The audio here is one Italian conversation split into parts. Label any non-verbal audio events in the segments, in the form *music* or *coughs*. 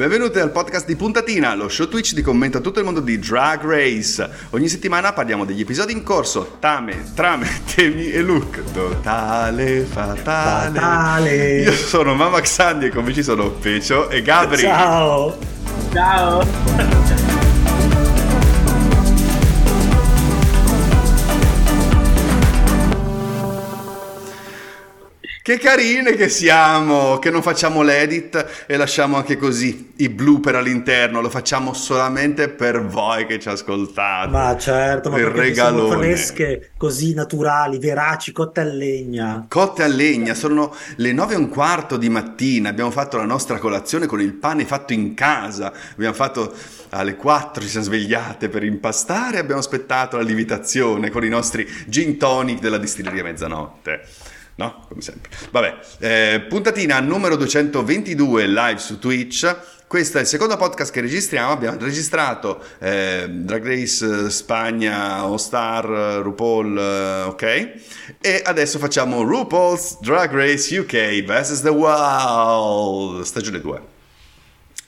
benvenuti al podcast di Puntatina, lo show Twitch di commento a tutto il mondo di Drag Race. Ogni settimana parliamo degli episodi in corso, tame, trame, *laughs* temi e look. Totale, fatale. Fatale. Io sono Mama Xandi e come ci sono Pecio e Gabri. Ciao. Ciao. Che carine che siamo, che non facciamo l'edit e lasciamo anche così i blooper all'interno, lo facciamo solamente per voi che ci ascoltate. Ma certo, ma Il perché sono regalone. fresche, così naturali, veraci, cotte a legna. Cotte a legna, sono le nove e un quarto di mattina, abbiamo fatto la nostra colazione con il pane fatto in casa, abbiamo fatto alle 4, ci siamo svegliate per impastare, abbiamo aspettato la lievitazione con i nostri gin tonic della distilleria mezzanotte. No, come sempre. Vabbè, eh, puntatina numero 222 live su Twitch. Questo è il secondo podcast che registriamo. Abbiamo registrato eh, Drag Race eh, Spagna, All Star, eh, RuPaul, eh, ok? E adesso facciamo RuPaul's Drag Race UK vs. The World, stagione 2.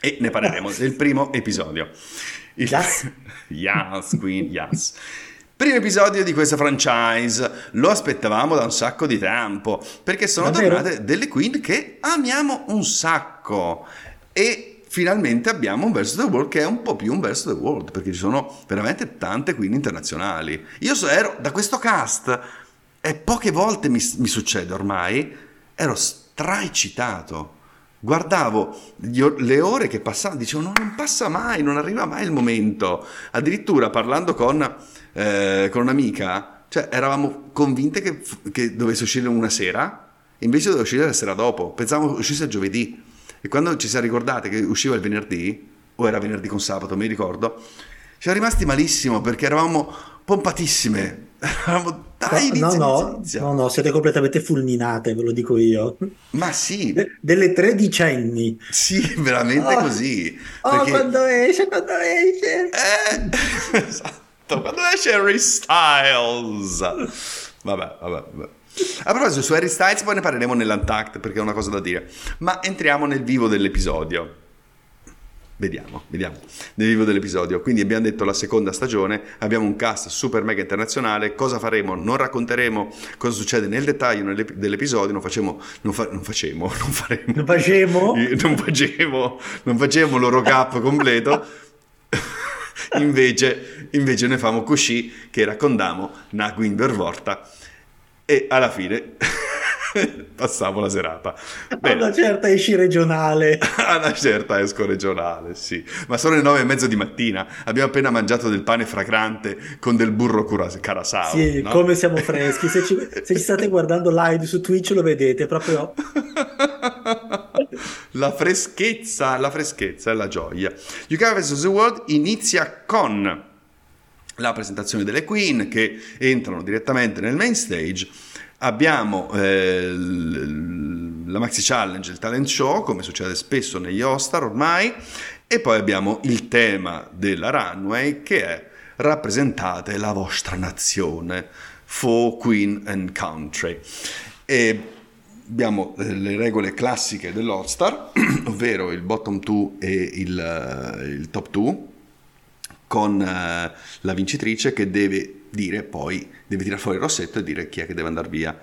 E ne parleremo del primo episodio. Il... Yes. *laughs* yes, Queen, yes. Primo episodio di questa franchise, lo aspettavamo da un sacco di tempo, perché sono Davvero? tornate delle queen che amiamo un sacco e finalmente abbiamo un Versus the World che è un po' più un Versus the World, perché ci sono veramente tante queen internazionali. Io so- ero da questo cast e poche volte mi, mi succede ormai, ero straeccitato. Guardavo le ore che passavano, dicevo no, non passa mai, non arriva mai il momento. Addirittura parlando con, eh, con un'amica, cioè eravamo convinte che, che dovesse uscire una sera, invece doveva uscire la sera dopo. Pensavamo uscisse giovedì. E quando ci siamo ricordate che usciva il venerdì, o era venerdì con sabato, mi ricordo, ci siamo rimasti malissimo perché eravamo pompatissime. *laughs* Eravamo, dai, no, inizia, no, inizia, inizia. no, no, siete completamente fulminate, ve lo dico io. Ma sì, De- delle tredicenni. sì, veramente Oh. così. Oh, perché- quando esce, quando esce. Eh, *laughs* esatto, quando esce Harry Styles. Vabbè, vabbè, vabbè. A proposito, su Harry Styles poi ne parleremo nell'Untact perché è una cosa da dire. Ma entriamo nel vivo dell'episodio. Vediamo, vediamo. Nel vivo dell'episodio. Quindi abbiamo detto la seconda stagione, abbiamo un cast super mega internazionale. Cosa faremo? Non racconteremo cosa succede nel dettaglio nell'ep- dell'episodio, non facciamo, non, fa- non facciamo, non faremo. Facemo? Io non facevo, *laughs* non facevo l'oro cap completo. *laughs* *laughs* invece, invece ne famo così che raccontiamo una volta e alla fine *laughs* passavo la serata. A Bene, una certa esci regionale. *laughs* a una certa esco regionale, sì. Ma sono le nove e mezzo di mattina. Abbiamo appena mangiato del pane fragrante con del burro cura- carasau. Sì, no? come siamo freschi. Se ci, se ci state guardando live su Twitch lo vedete proprio. *laughs* la freschezza, la freschezza e la gioia. UK vs. The World inizia con la presentazione delle Queen che entrano direttamente nel main stage. Abbiamo eh, la Maxi Challenge, il talent show, come succede spesso negli All-Star ormai, e poi abbiamo il tema della runway che è rappresentate la vostra nazione, for Queen and Country. E abbiamo eh, le regole classiche dell'All-Star, *clears throat* ovvero il bottom 2 e il, eh, il top 2, con eh, la vincitrice che deve dire poi, deve tirare fuori il rossetto e dire chi è che deve andare via.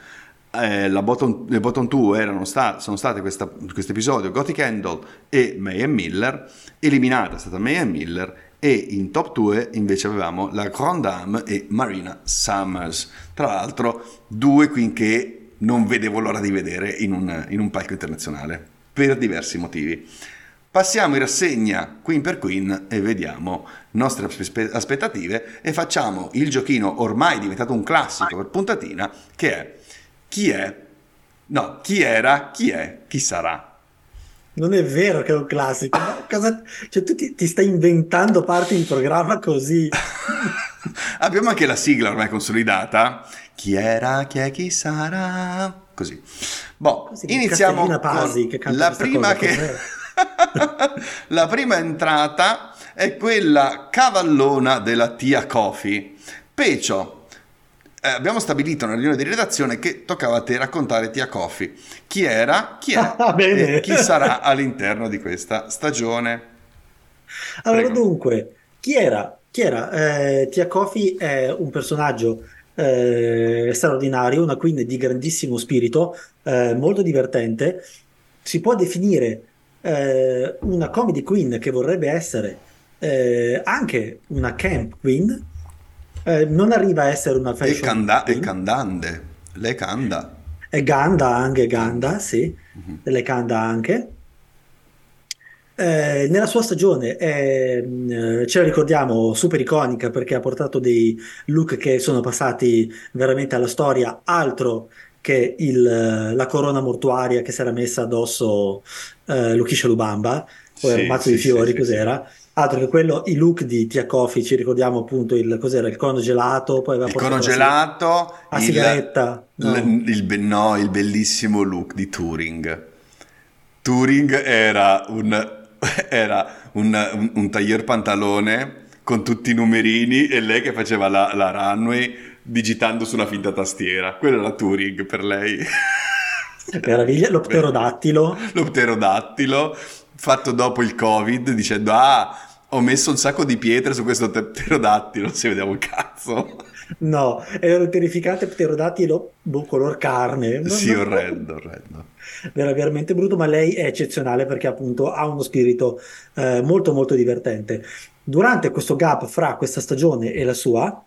Eh, bottom, le bottom 2 erano sta- sono state questo episodio Gotti Kendall e Mayhem Miller, eliminata è stata Mayhem Miller e in top 2 invece avevamo la Grand Dame e Marina Summers. Tra l'altro due queen che non vedevo l'ora di vedere in un, in un palco internazionale per diversi motivi. Passiamo in rassegna queen per queen e vediamo nostre aspe- aspettative e facciamo il giochino ormai diventato un classico per puntatina che è chi è, no, chi era, chi è, chi sarà. Non è vero che è un classico. ma cosa- Cioè, tu ti, ti stai inventando parti di programma così. *laughs* Abbiamo anche la sigla ormai consolidata. Chi era, chi è, chi sarà. Così. Boh, Così, iniziamo Castellina Pasi con che la prima che... com'è? *laughs* la prima entrata è quella cavallona della tia Coffee. Pecio, eh, abbiamo stabilito nella riunione di redazione che toccava a te raccontare Tia Coffee. Chi era, chi è *laughs* Ah, e chi sarà all'interno di questa stagione. Allora, Prego. dunque, chi era? Chi era? Eh, Tia Kofi è un personaggio eh, straordinario, una queen di grandissimo spirito, eh, molto divertente. Si può definire eh, una comedy queen che vorrebbe essere eh, anche una camp queen. Eh, non arriva a essere una E, fashion canda- e queen. candande. Le canda. E Ganda anche, Ganda, sì, Mhm. delle Ganda anche. Eh, nella sua stagione eh, mh, ce la ricordiamo super iconica perché ha portato dei look che sono passati veramente alla storia, altro che il, eh, la corona mortuaria che si era messa addosso eh, Luchiscia Lubamba, poi era Sì, un mazzo sì, di fiori, sì, cos'era? Altro che quello, i look di Tia Coffee, ci ricordiamo appunto il, cos'era, il cono gelato, poi aveva Il cono gelato. la il- sigaretta, no. il, no, il bellissimo look di Turing. Turing era un, *laughs* era un, un, un tailleur pantalone con tutti i numerini e lei che faceva la, la runway digitando su una finta tastiera. Quello era Turing per lei. Meraviglia, lo pterodattilo. Lo *laughs* pterodattilo fatto dopo il covid dicendo ah ho messo un sacco di pietre su questo te- pterodattilo si vedeva un cazzo No, era un terrificante pterodattilo boh, color carne. No, sì no, orrendo orrendo veramente brutto, ma lei è eccezionale perché appunto ha uno spirito eh, molto molto divertente. Durante questo gap fra questa stagione e la sua,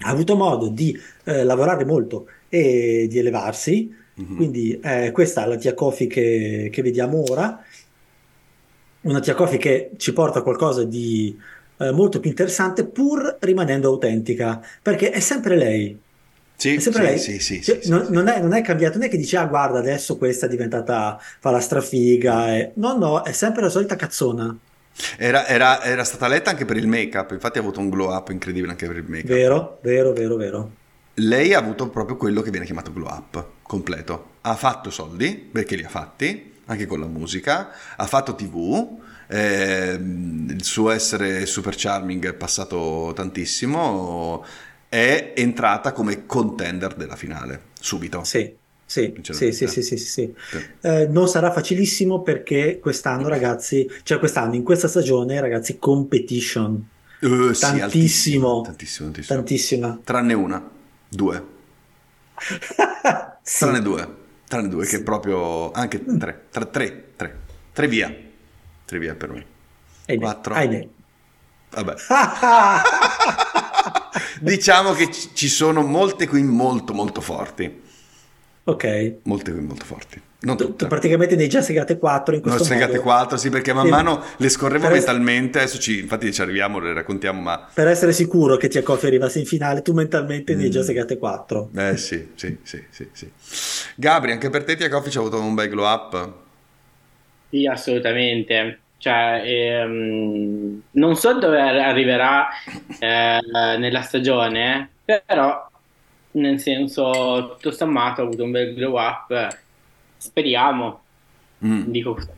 ha avuto modo di eh, lavorare molto e di elevarsi. Mhm. Quindi eh, questa è la tia Coffee che, che vediamo ora. Una tia Coffee che ci porta a qualcosa di eh, molto più interessante, pur rimanendo autentica, perché è sempre lei. Sì È sempre sì, lei. sì, sì, sì, non, non è, non è cambiato, non è che dici, ah, guarda, adesso questa è diventata, fa la strafiga. e-". No, no, è sempre la solita cazzona. Era, era- era stata letta anche per il make-up infatti ha avuto un glow up incredibile anche per il make-up Vero, vero, vero, vero. lei ha avuto proprio quello che viene chiamato glow up completo ha fatto soldi perché li ha fatti anche con la musica ha fatto tv ehm, il suo essere super charming è passato tantissimo è entrata come contender della finale subito Sì, sì, sì, Sinceramente. sì, sì, sì, sì, sì. Eh, non sarà facilissimo perché quest'anno, *laughs* ragazzi, cioè quest'anno, in questa stagione, ragazzi, competition. Eh, sì, Tantissimo. tantissimo, tantissimo. Tantissima. tranne una due. *laughs* Tranne due, tranne due, che proprio anche tre, tre, tre, tre, tre via, tre via per me. Quattro. ahimè. Vabbè, *laughs* diciamo che ci sono molte qui molto molto forti, ok. molte qui molto forti, non Tu- tu tutte. praticamente ne hai già segate 4 in Ne ho questo segate modo. quattro, sì, perché man Sì. mano le scorrevo Per es- mentalmente, adesso ci, infatti ci arriviamo, le raccontiamo, ma... Per essere sicuro che Tia Coffee arrivasse in finale, tu mentalmente ne hai già Mm. segate 4. Eh sì, sì, sì, sì, sì. Gabri, anche per te Tia Coffee ci ha avuto un bel glow up? Sì, assolutamente. Cioè, ehm, non so dove ar- arriverà eh, nella stagione, però, nel senso, tutto sommato ha avuto un bel glow up. Speriamo, Mm. dico questo.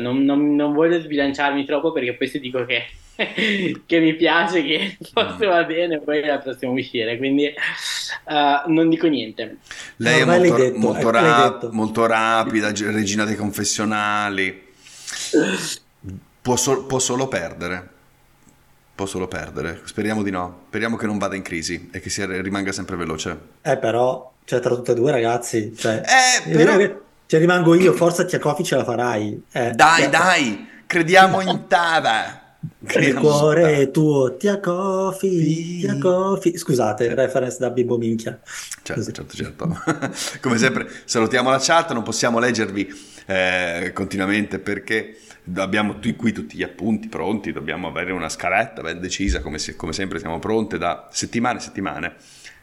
Non, non- non voglio sbilanciarmi troppo perché poi se dico che, *laughs* che mi piace, che forse va bene, poi la prossima uscire. Quindi eh, non dico niente. Lei è Ormai l'hai molto, detto, molto eh, l'hai ra- detto. molto rapida, regina dei confessionali. *laughs* Può, sol- può solo perdere. Può solo perdere. Speriamo di no. Speriamo che non vada in crisi e che sia- rimanga sempre veloce. Eh, però, cioè, tra tutte e due, ragazzi, cioè, Eh, però- Cioè, rimango io, forza Tia Coffee ce la farai. Eh, Dai, Tia- dai, crediamo in *laughs* Tava. Il cuore tuo, Tia Coffee, Tia Coffee. Scusate, reference da Bimbo Minchia. Certo, Così. certo, certo. *laughs* Come sempre salutiamo la chat, non possiamo leggervi eh, continuamente perché abbiamo tu- qui tutti gli appunti pronti, dobbiamo avere una scaletta ben decisa, come, se- come sempre siamo pronte da settimane e settimane.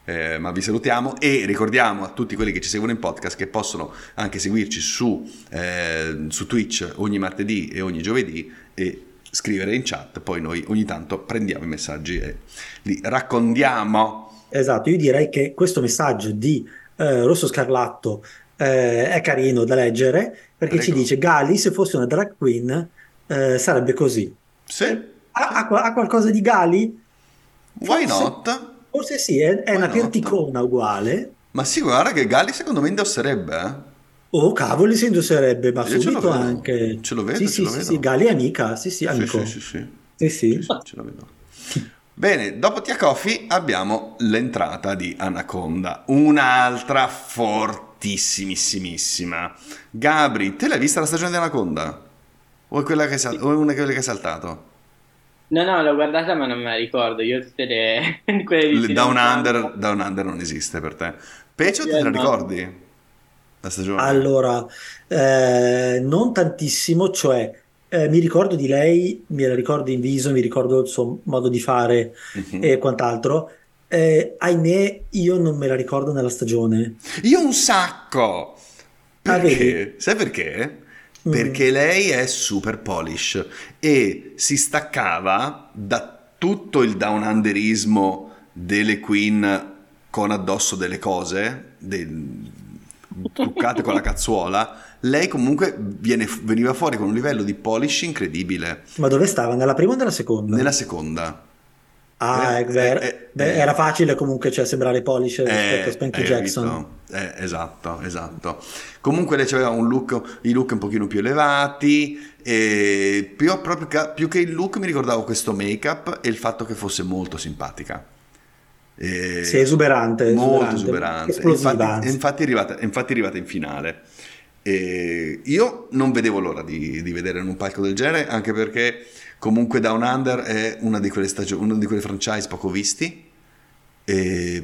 Eh, ma vi salutiamo e ricordiamo a tutti quelli che ci seguono in podcast che possono anche seguirci su, eh, su Twitch ogni martedì e ogni giovedì e scrivere in chat, poi noi ogni tanto prendiamo i messaggi e li raccontiamo. Esatto, io direi che questo messaggio di eh, Rosso Scarlatto eh, è carino da leggere perché ci Prego. dice Gali, se fosse una drag queen, eh, sarebbe così. Sì. Ha, ha ha qualcosa di Gali? Why Forse- not? Forse sì, è, è una not? perticona uguale. Ma sì, guarda che Gali secondo me indosserebbe, eh. Oh, cavoli, si indosserebbe, ma Io ce lo subito vedo. anche. Ce lo vedo, Sì, ce sì, lo sì, vedo. sì, Gali è amica, sì, sì, Sì, amico. sì, sì, sì. Sì, Sì, sì. sì, ce la vedo. Bene, dopo Tia Coffee abbiamo l'entrata di Anaconda, un'altra fortissimissimissima. Gabri, te l'hai vista la stagione di Anaconda? O è, quella che sal- o è una di quelle che hai saltato? No, no, l'ho guardata ma non me la ricordo. Io tutte le... *laughs* quelle di Down Under, Down Under non esiste per te. Pecio, te Eh, la no. ricordi? La stagione? Allora, eh, non tantissimo, cioè eh, mi ricordo di lei, me la ricordo in viso, mi ricordo il suo modo di fare Mhm. e quant'altro. Eh, ahimè, io non me la ricordo nella stagione. Io un sacco! Ah, Perché? vedi? Sai perché? Mm. Perché lei è super polish e si staccava da tutto il down underismo delle queen con addosso delle cose, del- truccate con la cazzuola. Lei comunque viene- veniva fuori con un livello di polish incredibile. Ma dove stava? Nella prima o nella seconda? Nella seconda. Ah, Eh, è vero. eh, Beh, eh. era facile comunque, cioè, sembrare polish rispetto a Spanky hai Jackson. Eh, esatto, esatto. Comunque lei aveva un look, i look un pochino più elevati, e più, proprio più che il look mi ricordavo questo make-up e il fatto che fosse molto simpatica. E- Sì, esuberante, molto esuberante, esuberante. Infatti, infatti è arrivata, infatti è arrivata in finale. E io non vedevo l'ora di, di vedere in un palco del genere, anche perché comunque Down Under è una di quelle, stagio- una di quelle franchise poco visti e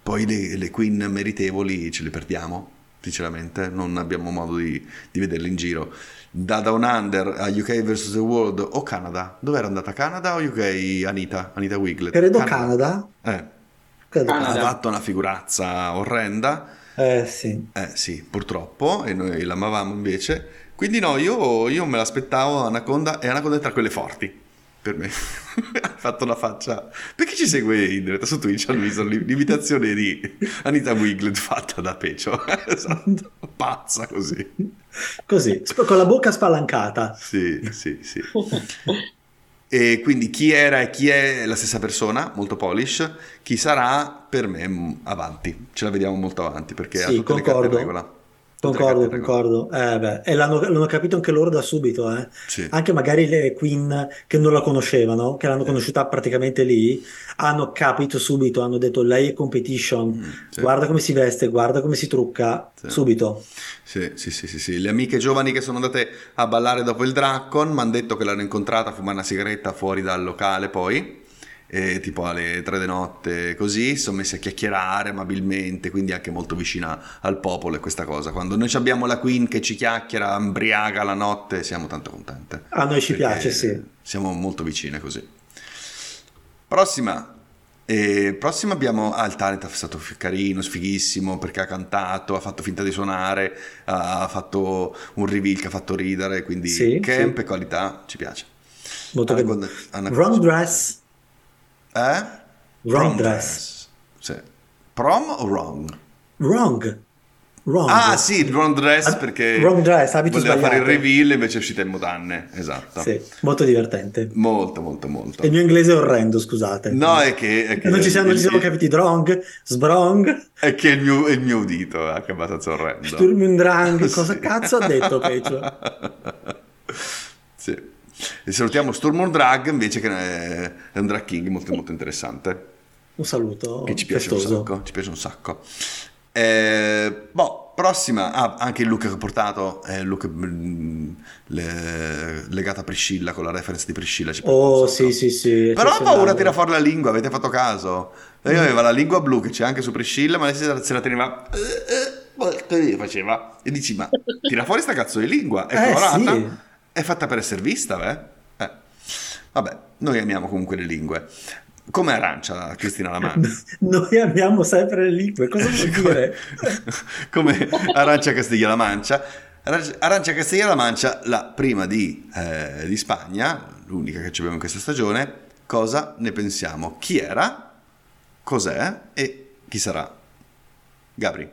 poi le, le queen meritevoli ce le perdiamo, sinceramente, non abbiamo modo di, di vederle in giro. Da Down Under a UK vs. The World o Canada, dove era andata Canada o UK Anita, Anita Wiglet? Credo Canada. Eh, Credo ha fatto una figurazza orrenda. Eh sì. Eh sì, purtroppo, e noi l'amavamo invece. Quindi no, io, io me l'aspettavo Anaconda e Anaconda è tra quelle forti. Per me. *laughs* ha fatto la faccia... Perché ci segue in diretta su Twitch? Hanno visto l'imitazione di Anita Wiglet fatta da Pecio. *laughs* esatto, pazza così. Così, con la bocca spalancata. Sì, sì, sì. *laughs* E quindi chi era e chi è la stessa persona, molto polish, chi sarà per me avanti, ce la vediamo molto avanti perché ha Sì, tutte carte in concordo. Tutte le carte in regola. Concordo. Eh, beh, e l'hanno, l'hanno capito anche loro da subito, eh. Sì. Anche magari le Queen che non la conoscevano, che l'hanno conosciuta praticamente lì, hanno capito subito, hanno detto lei è competition, Mm, sì. guarda come si veste, guarda come si trucca, Sì. subito. Sì, sì, sì, sì, sì. Le amiche giovani che sono andate a ballare dopo il Draccon mi hanno detto che l'hanno incontrata a fumare una sigaretta fuori dal locale poi, e tipo alle tre di notte così, sono messi a chiacchierare amabilmente, quindi anche molto vicina al popolo e questa cosa. Quando noi abbiamo la Queen che ci chiacchiera, imbriaga la notte, siamo tanto contente. A noi ci piace, sì. Siamo molto vicine così. Prossima. E prossima abbiamo ah, il talent è stato carino, sfighissimo perché ha cantato, ha fatto finta di suonare, ha fatto un reveal che ha fatto ridere, quindi Sì, camp sì. e qualità ci piace. Molto. Anaconda- Anaconda- Wrong dress, Eh? Wrong dress. Sì. Prom o wrong? wrong, wrong. Ah sì, il wrong dress perché wrong dress, voleva fare il sbagliato. reveal e invece è uscita in modanne, esatto. Sì, molto divertente. Molto, molto, molto. Il mio inglese è orrendo, scusate. No, è che... È che non ci siamo, il- ci siamo capiti drong, sbrong, È che il mio, il mio udito è anche abbastanza orrendo. Sturm und Drang, *laughs* cosa Sì. cazzo ha detto Pecio? *laughs* sì. E salutiamo Sturm und Drag invece che è è un drag king molto molto interessante. Un saluto che ci piace un festoso. sacco. Ci piace un sacco. Eh, boh, prossima. Ah, anche il look che ho portato è il look mm, le- legato a Priscilla con la reference di Priscilla. Oh un sì sì sì. Però ho paura a tirare fuori la lingua, avete fatto caso? Lei aveva la lingua blu che c'è anche su Priscilla, ma lei se la, teneva. eh, eh, così faceva. E dici, ma tira fuori sta cazzo di lingua. È Eh, colorata. sì. È fatta per essere vista, beh. Eh. Vabbè, noi amiamo comunque le lingue. Come arancia, Cristina Lamanna. *laughs* Noi amiamo sempre le lingue, cosa vuol *laughs* dire? come Arancia Castiglia-La Mancia. Arancia, Arancia Castiglia-La Mancia, la prima di, eh, di Spagna, l'unica che abbiamo in questa stagione. Cosa ne pensiamo? Chi era? Cos'è? E chi sarà? Gabri.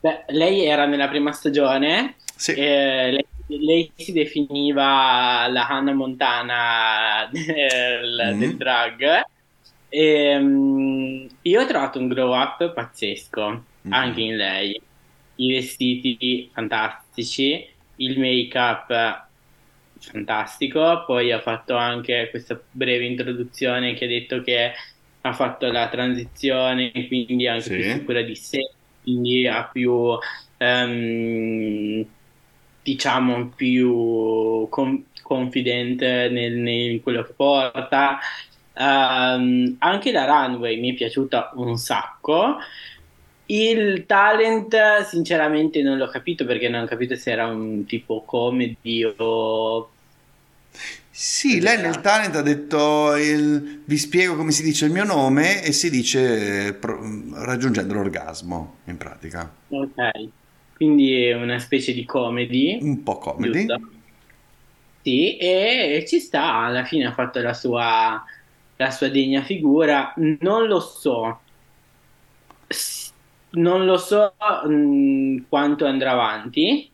Beh, lei era nella prima stagione, Sì. eh, lei, lei si definiva la Hannah Montana del, Mhm. del drag ehm, io ho trovato un glow up pazzesco Mhm. anche in lei. I vestiti fantastici, il make-up fantastico. Poi ha fatto anche questa breve introduzione che ha detto che ha fatto la transizione, quindi anche Sì. più sicura di sé, quindi ha più, ehm, diciamo, più con- confidente nel, nel- in quello che porta. Ehm, anche la runway mi è piaciuta un sacco. Il talent, sinceramente, non l'ho capito perché non ho capito se era un tipo comedy o. Sì, lei nel talent ha detto il- vi spiego come si dice il mio nome e si dice pro- raggiungendo l'orgasmo, in pratica. Ok, quindi è una specie di comedy. Un po' comedy. giusto? Sì, e ci sta, alla fine ha fatto la sua, la sua degna figura. Non lo so, non lo so mh, quanto andrà avanti,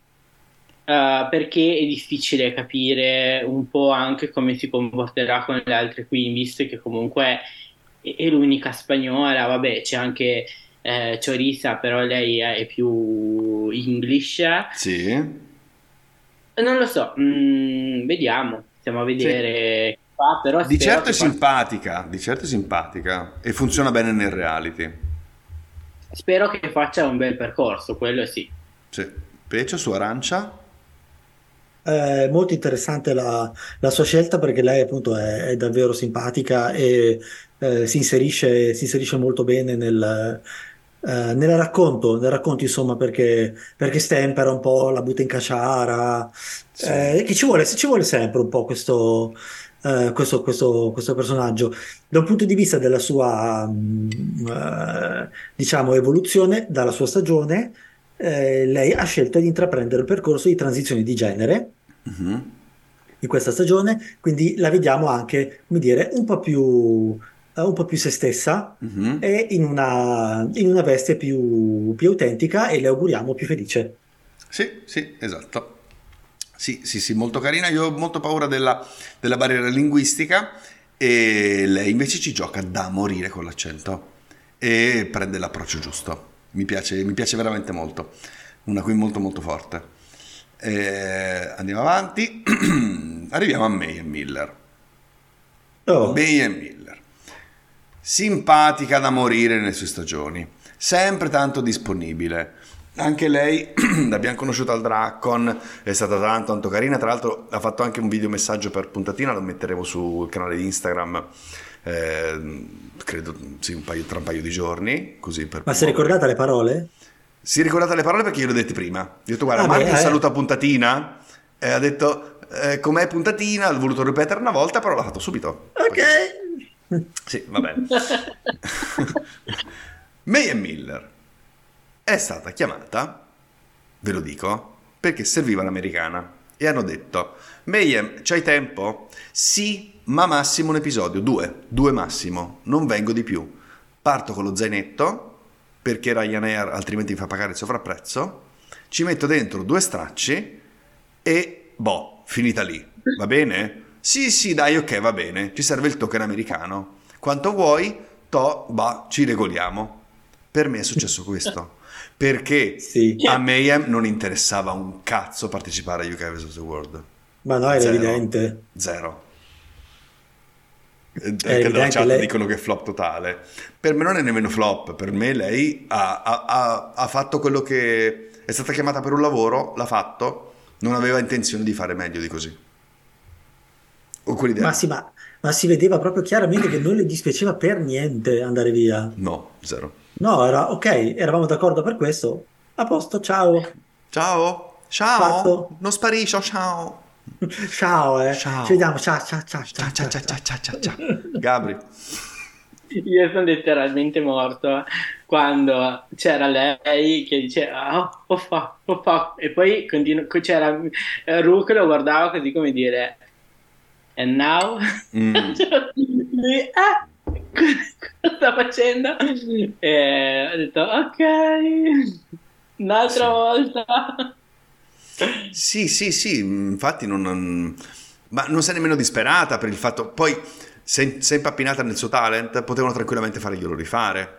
eh, perché è difficile capire un po' anche come si comporterà con le altre queen, visto che comunque è l'unica spagnola, vabbè, c'è anche eh, Choriza, però lei è più English. Sì. Non lo so, mm, vediamo, stiamo a vedere qua, però Di certo è simpatica, di certo è simpatica e funziona bene nel reality. spero che faccia un bel percorso, quello sì. Sì. Invece su Arancia? È molto interessante la, la sua scelta perché lei appunto è, è davvero simpatica e eh, si inserisce, si inserisce molto bene nel, nel racconto, nel racconto insomma perché, perché stempera un po', la butta in cacciara, Sì. eh, che ci vuole, ci vuole sempre un po' questo, eh, questo, questo, questo personaggio. Da un punto di vista della sua, eh, diciamo, evoluzione, dalla sua stagione, eh, lei ha scelto di intraprendere il percorso di transizione di genere Mhm. in questa stagione, quindi la vediamo anche, come dire, un po' più, un po' più se stessa Mhm. e in una, in una veste più, più autentica e le auguriamo più felice. Sì, sì, esatto. Sì, sì, sì, molto carina. Io ho molto paura della, della barriera linguistica e lei invece ci gioca da morire con l'accento e prende l'approccio giusto. Mi piace, mi piace veramente molto. Una qui molto molto forte. Eh, andiamo avanti. *clears throat* Arriviamo a May e Miller. Oh, May e Miller. Simpatica da morire nelle sue stagioni, sempre tanto disponibile. Anche lei *clears throat* l'abbiamo conosciuta al Dracon, è stata tanto tanto carina, tra l'altro ha fatto anche un video messaggio per puntatina, lo metteremo sul canale di Instagram, eh, credo sì, un paio, tra un paio di giorni, così per ma si è ricordata le parole? si è ricordata le parole perché io le ho dette prima. Ho detto, guarda, Ah, Martin eh. saluta puntatina e ha detto, eh, com'è puntatina? L'ho voluto ripetere una volta, però l'ha fatto subito. Ok. Sì, va bene. *laughs* May Miller è stata chiamata, ve lo dico, perché serviva l'americana. E hanno detto, Mayhem, c'hai tempo? Sì, ma massimo un episodio, due, due massimo, non vengo di più. Parto con lo zainetto, perché Ryanair altrimenti mi fa pagare il sovrapprezzo, ci metto dentro due stracci e, boh, finita lì. Va bene? Sì, sì, dai, ok, va bene. Ci serve il token americano. Quanto vuoi? To, bah, ci regoliamo. Per me è successo *laughs* questo. Perché Sì, a Mayhem non interessava un cazzo partecipare a UK vs. The World. ma no, era Zero. evidente. Zero. Anche dalla chat lei- dicono che è flop totale. Per me non è nemmeno flop, per me lei ha, ha- ha- ha fatto quello che è stata chiamata per un lavoro, l'ha fatto, non aveva intenzione di fare meglio di così. O quell'idea. Ma, sì, ma, ma si vedeva proprio chiaramente che non le dispiaceva per niente andare via. No, zero. No, era ok, eravamo d'accordo per questo. A posto, ciao. Ciao, ciao, Fatto. non sparisci, ciao. *laughs* Ciao, eh. Ciao. Ci vediamo, ciao, ciao, ciao, Ciao, ciao, ciao, ciao, ciao. ciao, ciao. *laughs* Gabri. Io sono letteralmente morto quando c'era lei che diceva oh, oh, fa, oh, fa", e poi continu- c'era eh, Ru che lo guardava così come dire and now Mm. *laughs* Lui, "Ah, *laughs* cosa sta facendo e ho detto ok un'altra Sì. volta Sì, sì, sì, infatti non, non- ma non sei nemmeno disperata per il fatto... Poi, se, se è impappinata nel suo talent, potevano tranquillamente farglielo rifare.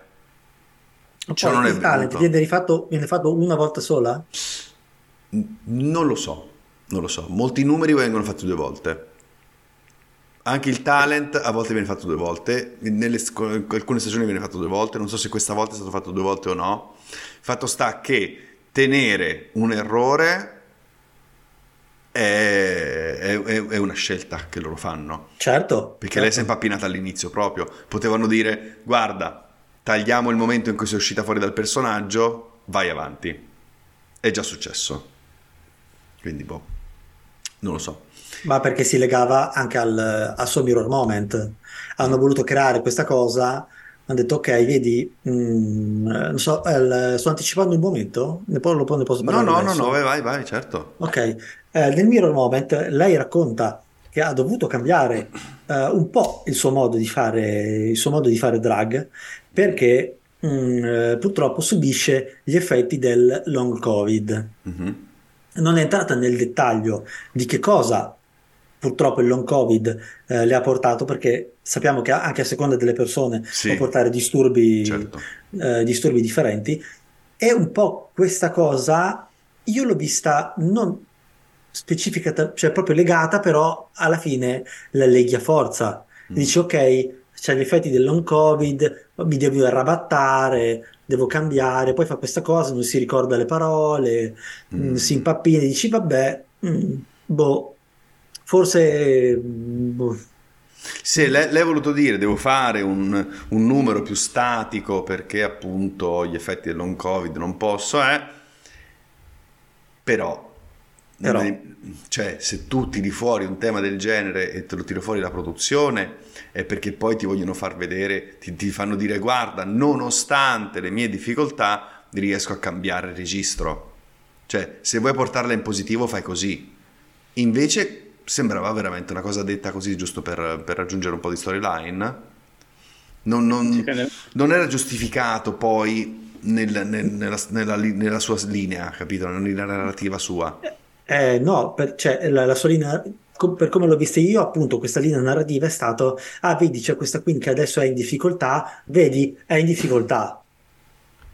Cioè, Poi non è il talent venuto. viene rifatto, viene fatto una volta sola? Non lo so, non lo so. Molti numeri vengono fatti due volte. Anche il talent a volte viene fatto due volte, nelle alcune stagioni viene fatto due volte, non so se questa volta è stato fatto due volte o no. Fatto sta che tenere un errore è, è- è- una scelta che loro fanno. Certo. Perché lei si è certo. impappinata all'inizio proprio. Potevano dire, guarda, tagliamo il momento in cui sei uscita fuori dal personaggio, vai avanti. È già successo. Quindi, boh, non lo so. Ma perché si legava anche al, al suo mirror moment. Hanno voluto creare questa cosa, hanno detto ok, vedi, mm, eh, non so, eh, sto anticipando un momento? Ne, po- lo, ne posso No, parlare no, no, adesso? no, vai, vai, vai, certo. Ok, eh, nel Mirror Moment lei racconta che ha dovuto cambiare eh, un po' il suo modo di fare, il suo modo di fare drag perché mm, eh, purtroppo subisce gli effetti del long Covid. Mhm. Non è entrata nel dettaglio di che cosa purtroppo il long Covid eh, le ha portato perché sappiamo che anche a seconda delle persone Sì. può portare disturbi Certo. eh, disturbi differenti e un po' questa cosa io l'ho vista non specifica, cioè proprio legata, però alla fine la leghi a forza. Mm. Dici ok, c'è gli effetti del long covid, mi devo arrabattare, devo cambiare, poi fa questa cosa, non si ricorda le parole, Mm. mm, si impappina, dici vabbè, mm, boh, forse... mm, boh. Sì, lei, lei ha voluto dire, devo fare un, un numero più statico perché appunto ho gli effetti del long covid, non posso, eh. Però, Però. è- cioè, se tu tiri fuori un tema del genere e te lo tira fuori la produzione, è perché poi ti vogliono far vedere, ti, ti fanno dire, guarda, nonostante le mie difficoltà, riesco a cambiare registro. Cioè, se vuoi portarla in positivo, fai così. Invece sembrava veramente una cosa detta così giusto per, per raggiungere un po' di storyline. Non, non- non era giustificato poi nel- nel- nella, nella nella sua linea, capito? Nella linea narrativa sua. Eh, no, per, cioè, la, la sua linea, per come l'ho vista io, appunto, questa linea narrativa è stato, ah, vedi, c'è questa queen che adesso è in difficoltà, vedi, è in difficoltà.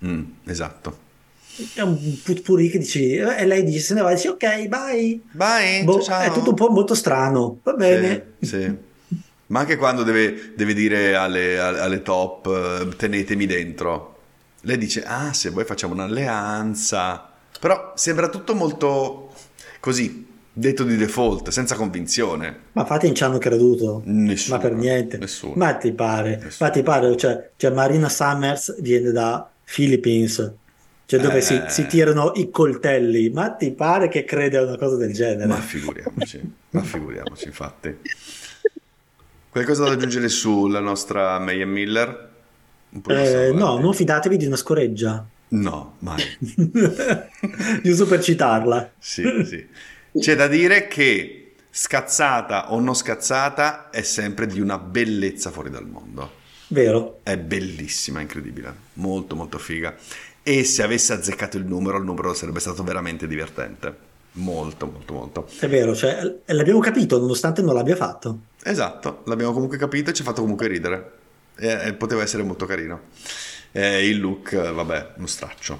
Mm, esatto. È un putpurri che dici, eh, e lei dice, se ne va, dici, ok, bye. Bye, Boh, ciao. è tutto un po' molto strano, va bene. Sì, sì. Ma anche quando deve, deve dire alle, alle- alle top, eh, tenetemi dentro. Lei dice, ah, se vuoi facciamo un'alleanza. Però sembra tutto molto così, detto di default, senza convinzione. Ma infatti non ci hanno creduto, Nessuno. ma per niente. Nessuno. Ma ti pare, Nessuno. ma ti pare, cioè, cioè Marina Summers viene da Philippines, cioè dove si, Eh. si tirano i coltelli, ma ti pare che crede a una cosa del genere? Ma figuriamoci, ma figuriamoci infatti. Qualcosa da aggiungere sulla nostra Mayhem Miller? Eh, no, non fidatevi di una scoreggia, No, mai. *laughs* giusto per citarla. Sì, sì. C'è da dire che scazzata o non scazzata è sempre di una bellezza fuori dal mondo. Vero? È bellissima, incredibile, molto molto figa. E se avesse azzeccato il numero, il numero sarebbe stato veramente divertente. Molto, molto, molto. È vero, cioè, l'abbiamo capito nonostante non l'abbia fatto. Esatto, l'abbiamo comunque capito e ci ha fatto comunque ridere. E, e poteva essere molto carino. E il look, vabbè, uno straccio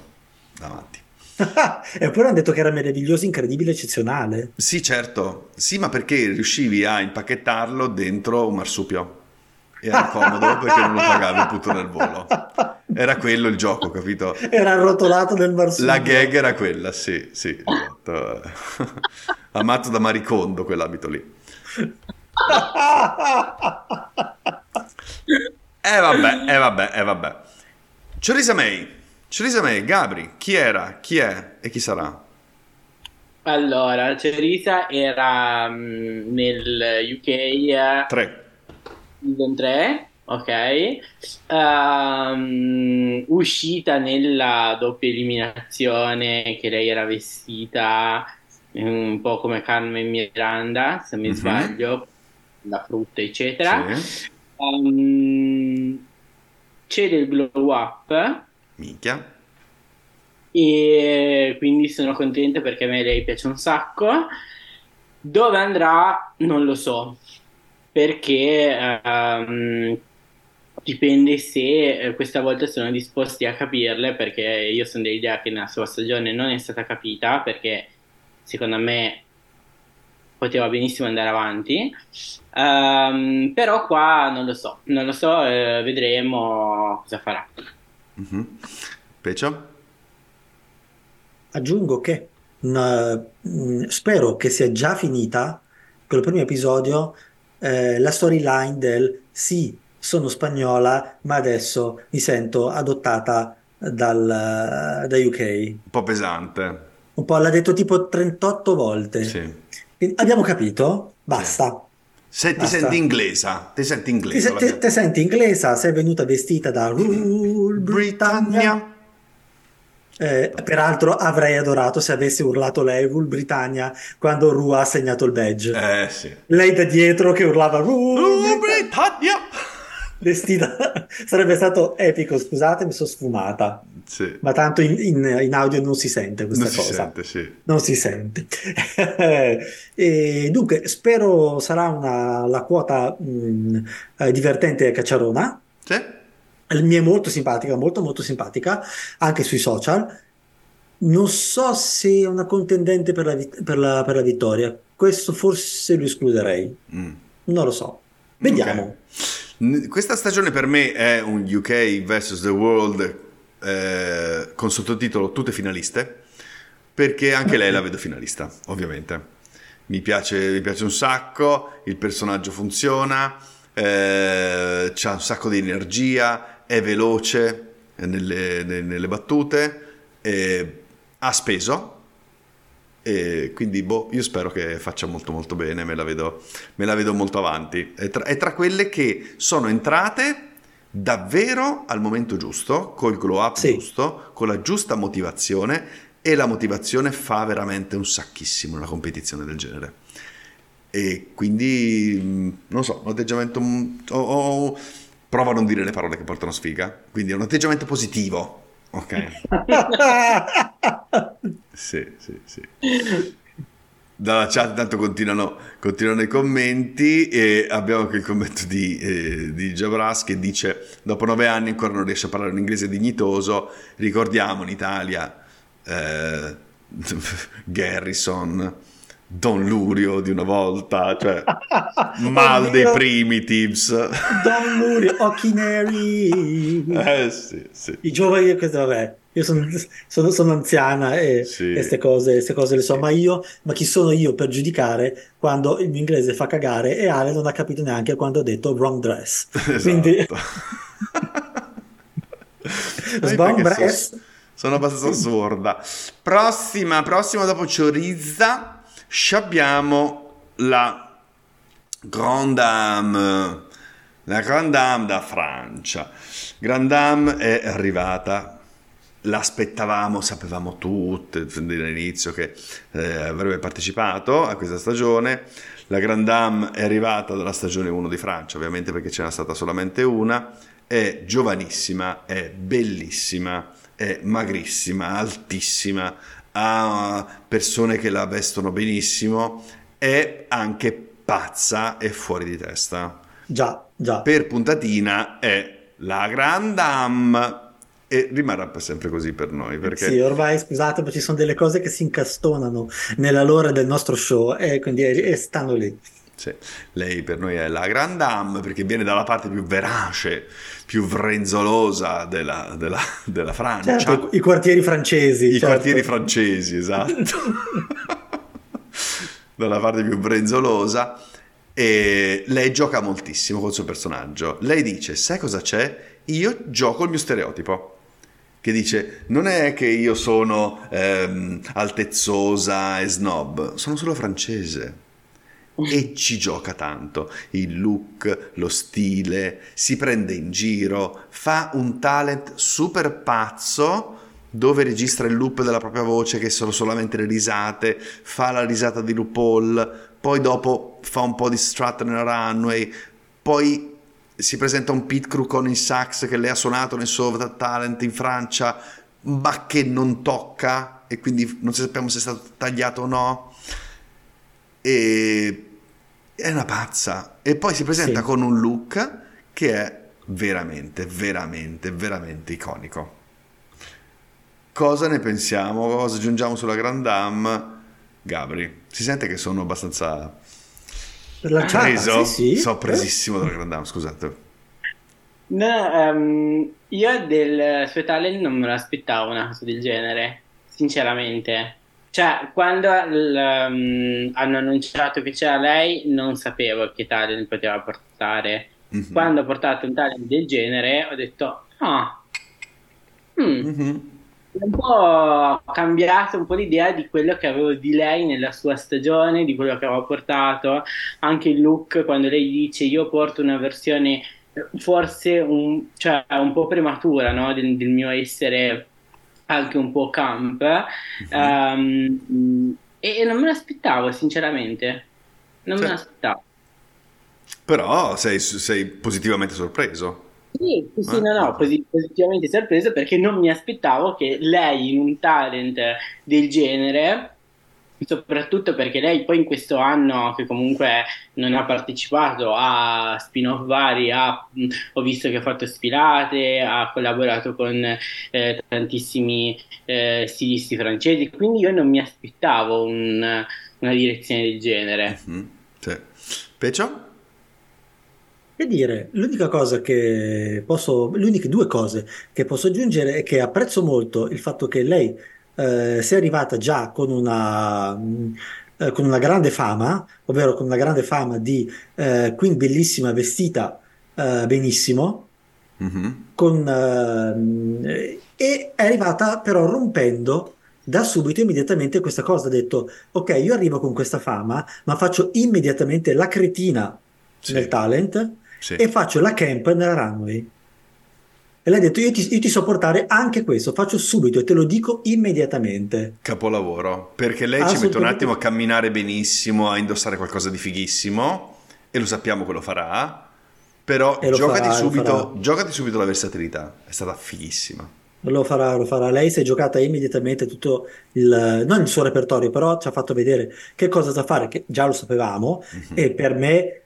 davanti. *laughs* Eppure hanno detto che era meraviglioso, incredibile, eccezionale. Sì, certo. Sì, ma perché riuscivi a impacchettarlo dentro un marsupio? era comodo perché non lo pagavi appunto nel volo. Era quello il gioco, capito? Era arrotolato nel marsupio. La gag era quella, sì, sì. Esatto. *laughs* Amato da Maricondo quell'abito lì. E eh vabbè, e eh vabbè, e eh vabbè. Cerisa May, Cerisa May, Gabri, chi era, chi è e chi sarà? Allora, Cerisa era um, nel UK... 3 eh, Kingdom 3, ok? Um, uscita nella doppia eliminazione che lei era vestita mm, un po' come Carmen Miranda, se mi mm-hmm. sbaglio, la frutta, eccetera. Sì. Um, c'è del glow up. Minchia. E quindi sono contenta perché a me lei piace un sacco. Dove andrà non lo so, perché um, dipende se eh, questa volta sono disposti a capirle, perché io sono dell'idea che nella sua stagione non è stata capita, perché secondo me poteva benissimo andare avanti. Um, però qua non lo so, non lo so, eh, vedremo cosa farà. Mm-hmm. Pecio? Aggiungo che mh, mm, spero che sia già finita con il primo episodio eh, la storyline del sì, sono spagnola, ma adesso mi sento adottata dal, da UK. Un po' pesante. Un po' l'ha detto tipo 38 volte. Sì. Abbiamo capito? Basta. Se ti Basta. senti inglesa, ti senti Ti, inglese. se- ti- ti senti inglesa, sei venuta vestita da Rule Britannia. Britannia. Eh, peraltro avrei adorato se avesse urlato lei Rule Britannia quando Ru ha segnato il badge. Eh sì. Lei da dietro che urlava Oh, Britannia. *laughs* Vestita. Sarebbe stato epico, scusate, mi sono sfumata. Sì. Ma tanto in, in- in audio non si sente questa Non si cosa. sente, sì. Non si sente. *laughs* E dunque, spero sarà una, la quota mh, eh, divertente e cacciarona. Sì? Mi è molto simpatica, molto molto simpatica, anche sui social. Non so se è una contendente per la, per la- per la vittoria. Questo forse lo escluderei. Mm. Non lo so. Vediamo. Ok. N- Questa stagione per me è un UK vs The World eh, con sottotitolo Tutte finaliste, perché anche lei la vedo finalista, ovviamente. Mi piace, mi piace un sacco, il personaggio funziona, eh, c'ha un sacco di energia, è veloce nelle, ne- nelle battute, ha speso, e quindi boh, io spero che faccia molto molto bene, me la vedo, me la vedo molto avanti. È tra, è tra quelle che sono entrate davvero al momento giusto, col glow up Sì. giusto, con la giusta motivazione e la motivazione fa veramente un sacchissimo una competizione del genere. E quindi, mh, non so, un atteggiamento... ho- ho- provo a non dire le parole che portano sfiga, quindi è un atteggiamento positivo. Ok. *laughs* Sì, sì, sì. Dalla chat intanto continuano, continuano i commenti e abbiamo anche il commento di, eh, di Jabras che dice dopo nove anni ancora non riesce a parlare un inglese dignitoso, ricordiamo in Italia eh, *laughs* Garrison, Don Lurio di una volta, cioè *laughs* mal dei primitives. Don Lurio, occhi neri. Eh sì, sì. I giovani, vabbè, io sono, sono- sono anziana e Sì. queste cose, queste cose le so, ma io, ma chi sono io per giudicare quando il mio inglese fa cagare e Ale non ha capito neanche quando ho detto wrong dress. Quindi, *laughs* Esatto. Sbon perché Bress. sono, sono abbastanza sorda. Prossima, prossima dopo Choriza, ci abbiamo la Grand Dame, la Grand Dame da Francia. Grand Dame è arrivata. L'aspettavamo, sapevamo tutte fin dall'inizio che eh, avrebbe partecipato a questa stagione. La Grand Dame è arrivata dalla stagione 1 di Francia, ovviamente perché ce n'era stata solamente una. È giovanissima, è bellissima, è magrissima, altissima, ha persone che la vestono benissimo, è anche pazza e fuori di testa. Già, già. Per puntatina è la Grand Dame e rimarrà sempre così per noi perché Sì, ormai scusate, ma ci sono delle cose che si incastonano nella lore del nostro show e quindi e stanno lì. Sì, lei per noi è la Grand Dame perché viene dalla parte più verace, più vrenzolosa della, della- della Francia. Certo, i quartieri francesi. I certo. quartieri francesi, esatto. *laughs* dalla parte più brenzolosa. E lei gioca moltissimo col suo personaggio. Lei dice: Sai cosa c'è? Io gioco il mio stereotipo. Che dice: Non è che io sono ehm, altezzosa e snob, sono solo francese. E ci gioca tanto. Il look, lo stile, si prende in giro, fa un talent super pazzo dove registra il loop della propria voce che sono solamente le risate, fa la risata di RuPaul, poi dopo fa un po' di strut nella runway, poi si presenta un pit crew con il sax che lei ha suonato nel suo talent in Francia, ma che non tocca e quindi non sappiamo se è stato tagliato o no. E, è una pazza e poi si presenta Sì. con un look che è veramente, veramente, veramente iconico. Cosa ne pensiamo? Cosa aggiungiamo sulla Grand Dame? Gabri, si sente che sono abbastanza Lanciata, preso? sì, sì. Sono presissimo dalla Grand Dame, scusate. No, ehm, io del suo talent non me lo aspettavo una cosa del genere, sinceramente. Cioè, quando ehm, hanno annunciato che c'era lei, non sapevo che talent poteva portare. Mhm. Quando ha portato un talent del genere, ho detto, ah, mm, Mhm. un po' cambiato un po' l'idea di quello che avevo di lei nella sua stagione, di quello che aveva portato, anche il look quando lei dice io porto una versione forse un, cioè, un po' prematura no? del, del mio essere anche un po' camp Ehm, e, e non me l'aspettavo sinceramente, non me Sì. l'aspettavo. Però sei, sei positivamente sorpreso. Sì, sì, sì, Eh? no, no, posi- positivamente sorpreso perché non mi aspettavo che lei in un talent del genere, soprattutto perché lei poi in questo anno che comunque non ha partecipato a spin-off vari, ha- ho visto che ha fatto sfilate, ha collaborato con eh, tantissimi eh, stilisti francesi, quindi io non mi aspettavo un- una direzione del genere. Mhm. Sì. Pecio? Che dire, l'unica cosa che posso, le uniche due cose che posso aggiungere è che apprezzo molto il fatto che lei eh, sia arrivata già con una, mh, eh, con una grande fama, ovvero con una grande fama di eh, queen bellissima vestita eh, benissimo, Mhm. con, ehm, e è arrivata però rompendo da subito immediatamente questa cosa. Ha detto: Ok, io arrivo con questa fama, ma faccio immediatamente la cretina Sì. nel talent Sì. e faccio la camp nella runway. E ha detto: io ti, io ti so portare anche questo, faccio subito e te lo dico immediatamente. Capolavoro, perché lei ci mette un attimo a camminare benissimo, a indossare qualcosa di fighissimo e lo sappiamo che lo farà, però lo giocati, farà, lo subito, farà. giocati subito la versatilità, è stata fighissima. Lo farà, lo farà. Lei si è giocata immediatamente tutto il, non il suo repertorio, però ci ha fatto vedere che cosa da fare, che già lo sapevamo. Mhm. E per me,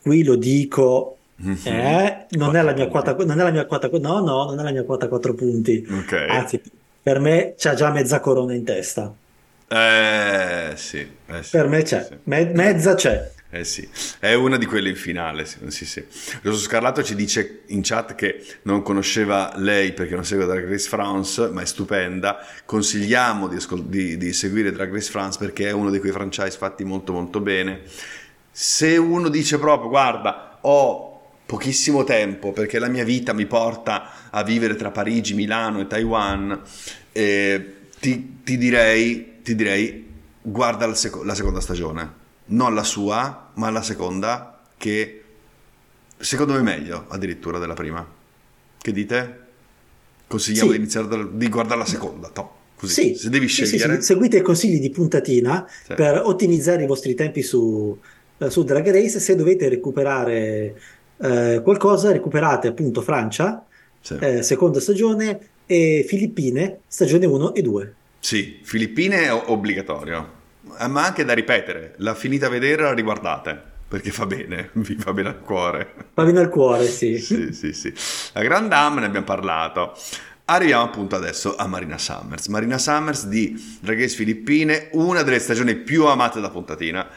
qui lo dico. Eh, non è la mia Quattro quota, non è la mia quota, no, no, non è la mia quota 4 punti. Ok. Anzi, per me c'ha già mezza corona in testa. Eh sì, eh sì, Per me c'è, sì. Me- mezza c'è. Eh sì, è una di quelle in finale, sì, sì, sì. Rosso Scarlato ci dice in chat che non conosceva lei perché non segue Drag Race France, ma è stupenda. Consigliamo di, ascol- di- di seguire Drag Race France perché è uno di quei franchise fatti molto molto bene. Se uno dice proprio, guarda, ho pochissimo tempo perché la mia vita mi porta a vivere tra Parigi, Milano e Taiwan, eh, ti, ti direi, ti direi, guarda la, seco- la seconda stagione non la sua, ma la seconda, che secondo me è meglio addirittura della prima. Che dite? Consigliamo Sì. di iniziare dal- di guardare la seconda, toh, così. Sì, Se devi sì, sì, scegliere, sì, seguite i consigli di puntatina per ottimizzare i vostri tempi su, eh, su Drag Race. Se dovete recuperare eh, qualcosa, recuperate appunto Francia, sì. eh, seconda stagione, e Filippine, stagione 1 e 2. Sì, Filippine è obbligatorio, Eh, ma anche da ripetere. La finita a vedere, la riguardate, perché fa bene, *laughs* vi fa bene al cuore. Va bene al cuore, sì. *laughs* sì, sì, sì. La Grand Dame ne abbiamo parlato. Arriviamo appunto adesso a Marina Summers. Marina Summers di Drag Race Filippine, una delle stagioni più amate da puntatina.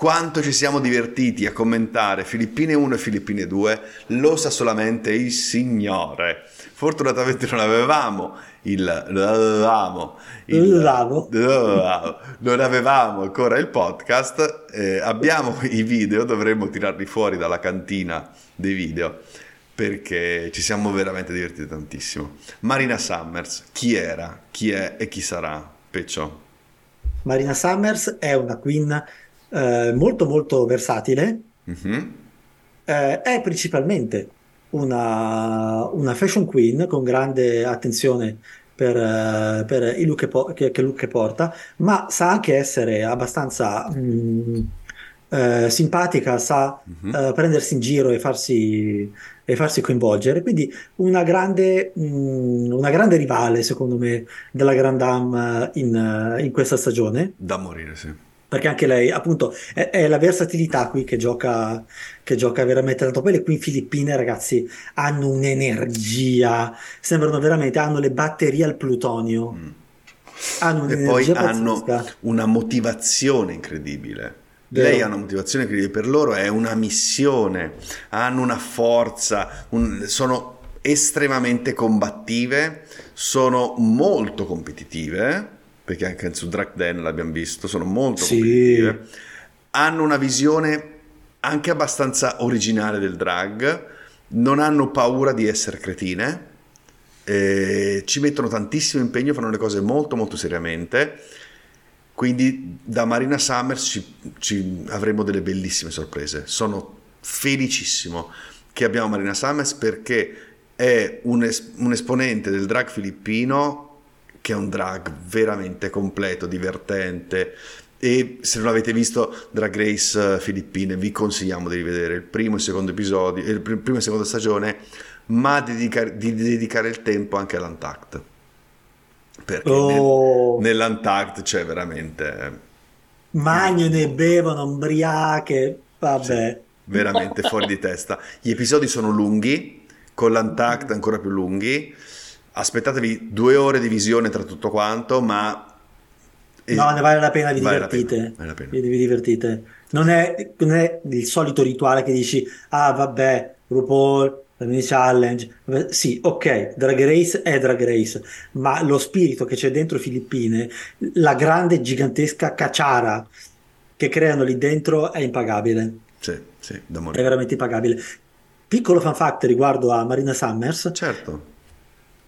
Quanto ci siamo divertiti a commentare Filippine 1 e Filippine 2 lo sa solamente il Signore. Fortunatamente non avevamo il... Non avevamo il... Non avevamo ancora il podcast, eh, abbiamo i video, dovremmo tirarli fuori dalla cantina dei video perché ci siamo veramente divertiti tantissimo. Marina Summers, chi era, chi è e chi sarà? Peccio. Marina Summers è una queen eh, molto molto versatile, Mhm. Eh, è principalmente una, una fashion queen con grande attenzione per, eh, per i look che, po- che- che look che porta, ma sa anche essere abbastanza mm, eh, simpatica, sa Mhm. eh, prendersi in giro e farsi, e farsi coinvolgere. Quindi una grande, mm, una grande rivale, secondo me, della Grand Dame in, in questa stagione. Da morire, sì. Perché anche lei appunto è, è la versatilità qui che gioca, che gioca veramente tanto. Poi le Queen Filippine ragazzi hanno un'energia, sembrano veramente, hanno le batterie al plutonio. Mm. Hanno E poi un'energia hanno pazzesca. una motivazione incredibile. Vero. Lei ha una motivazione incredibile, per loro è una missione, hanno una forza, un- sono estremamente combattive, sono molto competitive, perché anche su Drag Den l'abbiamo visto, sono molto Sì. competitive, hanno una visione anche abbastanza originale del drag, non hanno paura di essere cretine, eh, ci mettono tantissimo impegno, fanno le cose molto molto seriamente. Quindi da Marina Summers ci, ci avremo delle bellissime sorprese. Sono felicissimo che abbiamo Marina Summers perché è un, es- un esponente del drag filippino che è un drag veramente completo, divertente. E se non avete visto Drag Race eh, Filippine, vi consigliamo di rivedere il primo e il secondo episodio, il pr- primo e seconda stagione, ma di dedicare, di dedicare il tempo anche all'Untucked. Perché Oh. nel- nell'Untucked c'è veramente, Mangiano e bevono, ubriache, vabbè. veramente fuori di testa. Gli episodi sono lunghi, con l'Untucked ancora più lunghi. Aspettatevi due ore di visione tra tutto quanto, ma... No, ne vale la pena, vi Vale la divertite. pena, vale la pena. Vi, vi divertite. Non è, non è il solito rituale che dici, ah vabbè, RuPaul, la mini challenge. Sì, ok, Drag Race è Drag Race, ma lo spirito che c'è dentro Filippine, la grande, gigantesca cacciara che creano lì dentro è impagabile. Sì, sì, da È morire. veramente impagabile. Piccolo fan fact riguardo a Marina Summers. Certo.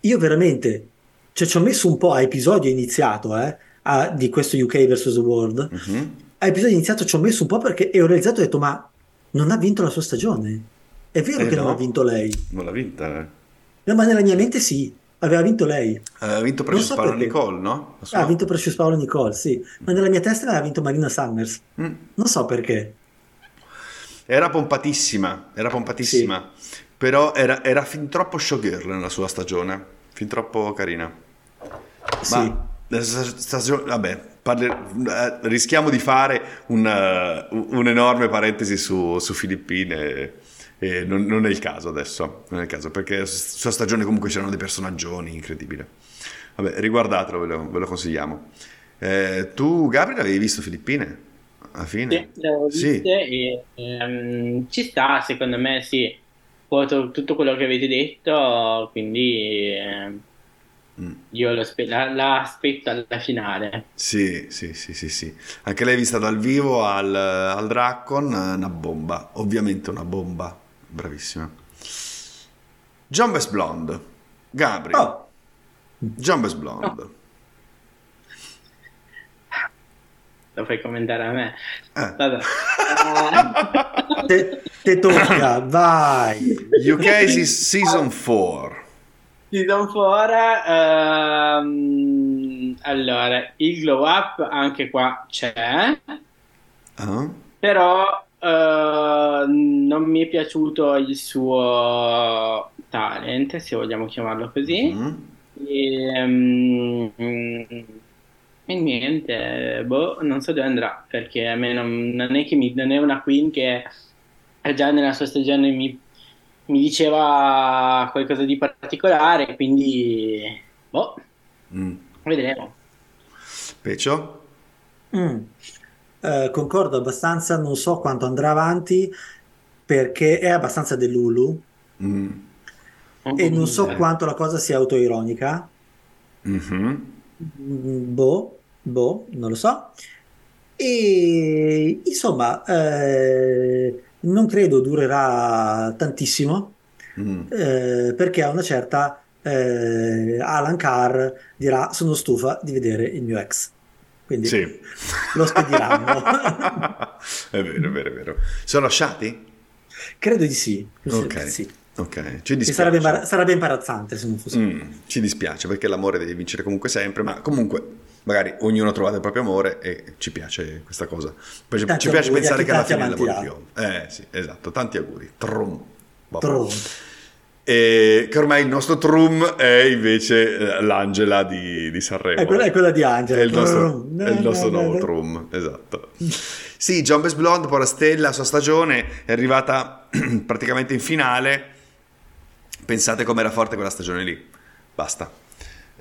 Io veramente, cioè ci ho messo un po' a episodio iniziato, eh, a- di questo UK vs World. Mhm. A episodio iniziato ci ho messo un po' perché e ho realizzato e ho detto, ma non ha vinto la sua stagione. È vero Eh che non no. ha vinto lei. Non l'ha vinta. eh. No, ma nella mia mente sì, aveva vinto lei. Ha vinto Non Precious so Paolo perché. Nicole, no? Sua? Ha vinto Precious Paolo Nicole, sì. Ma nella mia testa aveva vinto Marina Summers. Mm. Non so perché. Era pompatissima, era pompatissima, però era, era fin troppo showgirl nella sua stagione, fin troppo carina. Sì. Ma stagione, vabbè, parli- eh, rischiamo di fare una- un'enorme parentesi su, su Filippine. E non, non è il caso adesso, non è il caso, perché su sua stagione comunque c'erano dei personaggioni incredibili. Vabbè, riguardatelo, ve lo, ve lo consigliamo. Eh, tu, Gabriele, avevi visto Filippine? Alla fine? Sì, le ho Sì. viste e ehm, ci sta, secondo me, sì. Quoto tutto quello che avete detto, quindi ehm, Mm. io lo aspe- la, la aspetto alla finale. Sì, sì, sì, sì, sì. Anche lei vista dal vivo al, al Draccon, eh, una bomba, ovviamente una bomba, bravissima. John Best Blonde, Gabri, Oh, John Best Blonde. Lo fai commentare a me. Eh. Vabbè. *laughs* Te, te tocca, *laughs* vai. UK is Season 4. Season 4, ehm, allora, il glow up anche qua c'è, Ah, però eh, non mi è piaciuto il suo talent, se vogliamo chiamarlo così. mm. E, mm, e niente, boh, non so dove andrà, perché a me non, non è che mi, non è una queen che già nella sua stagione mi, mi diceva qualcosa di particolare, quindi boh, Mm. vedremo. Pecio? Mm. Eh, concordo abbastanza, non so quanto andrà avanti perché è abbastanza dell'Hulu Mm. e non so quanto la cosa sia autoironica. Mhm. Mm, Boh, boh, non lo so. E insomma, eh, non credo durerà tantissimo Mm. eh, perché a una certa eh, Alan Carr dirà: Sono stufa di vedere il mio ex. Quindi Sì. *laughs* lo spediranno. *laughs* è vero, è vero, è vero. Sono lasciati? Credo di sì. Ok. Sì. Ok, ci dispiace. sarebbe, imbar- sarebbe imbarazzante se non fosse. Mm, ci dispiace perché l'amore deve vincere comunque sempre, ma comunque magari ognuno ha trovato il proprio amore e ci piace questa cosa. Poi ci, Tanti ci piace auguri pensare che alla fine lavori più. Eh sì, esatto, tanti auguri. Trum. Tron. E che ormai il nostro Trum è invece eh, l'Angela di, di Sanremo. È quella, è quella di Angela. È il nostro, No, è il nostro no, no, nuovo no. Trum, esatto. Sì, John Best Blonde, poi la stella, la sua stagione è arrivata *clears throat* praticamente in finale. Pensate com'era forte quella stagione lì. Basta.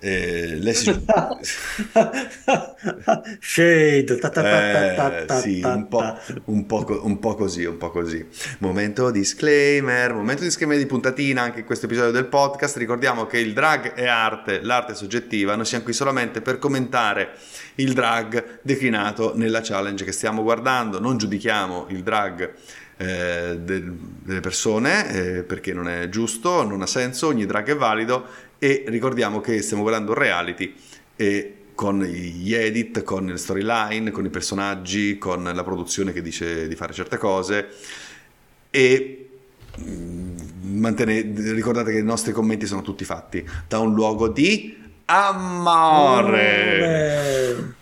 Eh, lei si... *laughs* Shade. ta ta ta ta Eh, sì, un po', un, po', co- un po' così, un po' così. Momento disclaimer, momento disclaimer di puntatina anche in questo episodio del podcast. Ricordiamo che il drag è arte, l'arte è soggettiva. Noi siamo qui solamente per commentare il drag declinato nella challenge che stiamo guardando. Non giudichiamo il drag eh, del- delle persone eh, perché non è giusto, non ha senso, ogni drag è valido e ricordiamo che stiamo guardando un reality e con gli edit, con le storyline, con i personaggi, con la produzione che dice di fare certe cose e mm, mantene- ricordate che i nostri commenti sono tutti fatti da un luogo di amore. *laughs*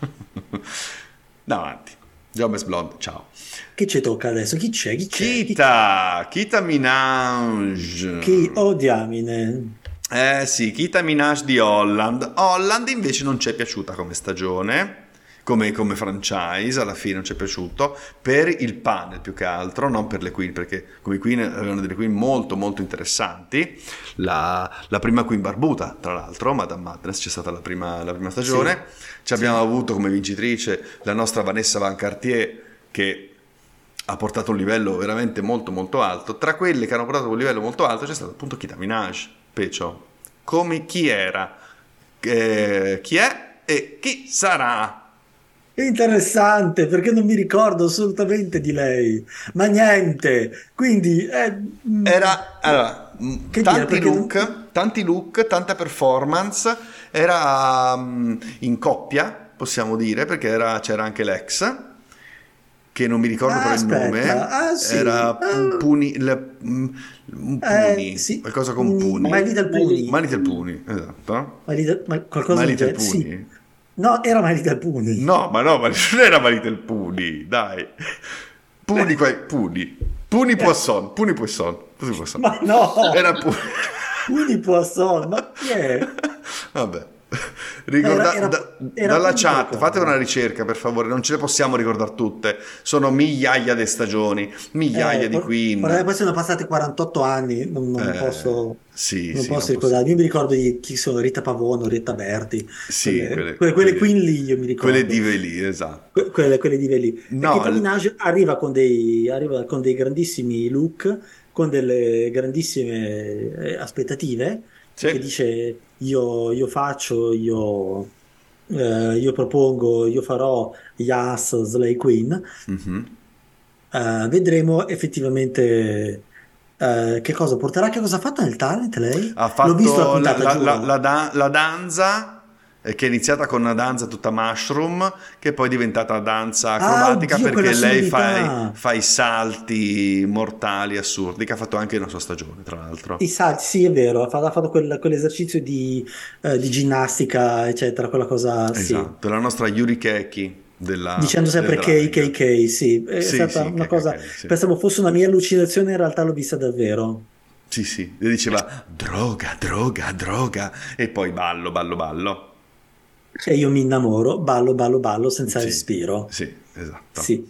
Andiamo avanti. Jobbes Blonde, ciao. Chi ci tocca adesso? Chi c'è? Chi c'è? Kita, Kita Minaj. Chi? Oh diamine. Eh sì, Kita Minaj di Holland. Holland invece non ci è piaciuta come stagione, come, come franchise, alla fine non ci è piaciuto, per il panel più che altro, non per le queen, perché come queen avevano delle queen molto molto interessanti. La, la prima queen barbuta, tra l'altro, Madame Madness, c'è stata la prima, la prima stagione. Ci abbiamo avuto come vincitrice la nostra Vanessa Van Cartier, che ha portato un livello veramente molto molto alto. Tra quelle che hanno portato un livello molto alto c'è stato appunto Kita Minaj, Pecio. Come chi era, eh, chi è e chi sarà. Interessante, perché non mi ricordo assolutamente di lei. Ma niente. Quindi... eh, mm, Era allora, mh, Che dire, tanti non- look, tanti look, tanta performance. Era mh, in coppia, possiamo dire, perché era- c'era anche l'ex. Che non mi ricordo Ah, il nome, ah, sì, era ah. Puni, le- mh, un Eh, Puni, sì. qualcosa con Puni, My Little Pony. My Little Pony, esatto. My Little- ma qualcosa My del Little genere, sì. No, era My Little Pony. No, ma no, ma *laughs* non era My Little Puni, dai. Puni, qua, Puni. Puni Poisson, Puni Poisson, Puni Poisson. Ma no! Era Puni. Puni Poisson, ma chi è? Vabbè. *laughs* Ricorda- Era- era- da- era dalla chat, fate una ricerca per favore, non ce le possiamo ricordare tutte. Sono migliaia di stagioni, migliaia Eh, di por- queen. guardate, poi sono passati 48 anni, non, non Eh, posso, sì, non sì, posso non ricordare. Io mi ricordo di chi sono Rita Pavono, Rita Berti, Sì, quelle, quelle- quelle, quelle queen lì io mi ricordo. Quelle dive lì, esatto. Que- quelle, quelle dive lì. No, Kita il- Minaj arriva con dei, arriva con dei grandissimi look, con delle grandissime eh, aspettative, Sì. che dice io, io faccio, io, eh, io propongo, io farò Yas Slay Queen. Mhm. Eh, vedremo effettivamente eh, che cosa porterà, che cosa ha fatto nel talent lei? Ha L'ho visto la fatto la, puntata, la- la- la la danza che è iniziata con una danza tutta mushroom che poi è diventata danza acrobatica Ah, oddio, perché lei fa, fa i salti mortali assurdi che ha fatto anche nella sua stagione tra l'altro I salti, sì, è vero, ha fatto, ha fatto quel- quell'esercizio di, eh, di ginnastica, eccetera, quella cosa, sì. esatto la nostra Yuri Keki della, Dicendo sempre. KKK, sì, è Sì, stata sì, una KKK, cosa, sì. pensavo fosse una mia allucinazione, in realtà l'ho vista davvero. sì sì le diceva droga droga droga e poi ballo ballo ballo E io mi innamoro, ballo, ballo, ballo, senza Sì, respiro. sì esatto Sì.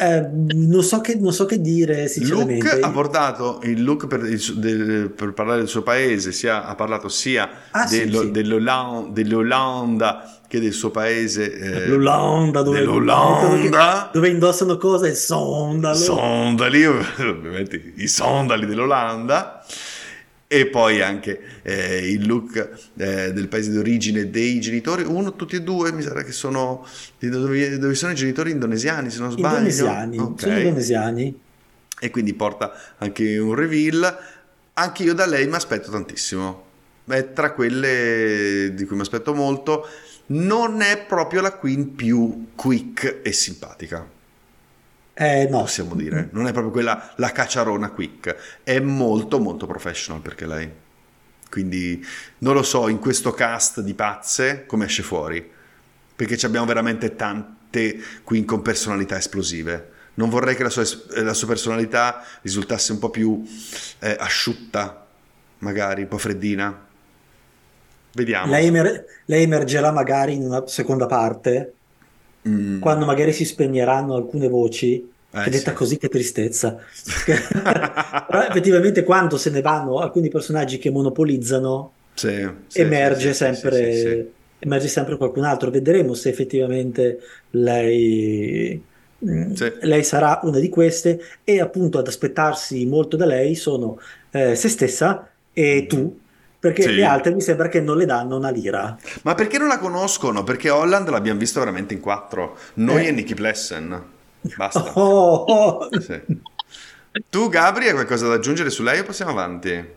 Eh, non so che, non so che dire, sinceramente. Luke ha portato il look per, del- per parlare del suo paese, sia, ha parlato sia Ah, dello- sì. dell'Olan- dell'Olanda che del suo paese. eh, L'Olanda, dove, dell'Olanda. dove indossano cosa? Il sondalo. sondali, ovviamente i sondali dell'Olanda. E poi anche eh, il look eh, del paese d'origine dei genitori, uno, tutti e due, mi sa che sono dove, dove sono i genitori indonesiani, se non sbaglio. Indonesiani, Ok. sono indonesiani. e quindi porta anche un reveal. Anche io da lei mi aspetto tantissimo. È tra quelle di cui mi aspetto molto. Non è proprio la queen più quick e simpatica, Eh, no. possiamo dire. Non è proprio quella la cacciarona quick. È molto molto professional perché lei. Quindi non lo so in questo cast di pazze come esce fuori. Perché ci abbiamo veramente tante queen con personalità esplosive. Non vorrei che la sua, eh, la sua personalità risultasse un po' più eh, asciutta magari un po' freddina. Vediamo. Lei, emer- lei emergerà magari in una seconda parte, Mm. quando magari si spegneranno alcune voci. Eh, Che detta sì. così, che tristezza. *laughs* Però effettivamente quando se ne vanno alcuni personaggi che monopolizzano, Sì, sì, emerge sempre, emerge sempre qualcun altro. Vedremo se effettivamente lei, mm, Sì. lei sarà una di queste e appunto ad aspettarsi molto da lei sono eh, se stessa e tu, perché Sì. le altre mi sembra che non le danno una lira. Ma perché non la conoscono? Perché Holland l'abbiamo visto veramente in quattro. Noi Eh. e Nicky Plessen. Basta. Oh, *laughs* oh. Sì. Tu, Gabri, hai qualcosa da aggiungere su lei o passiamo avanti?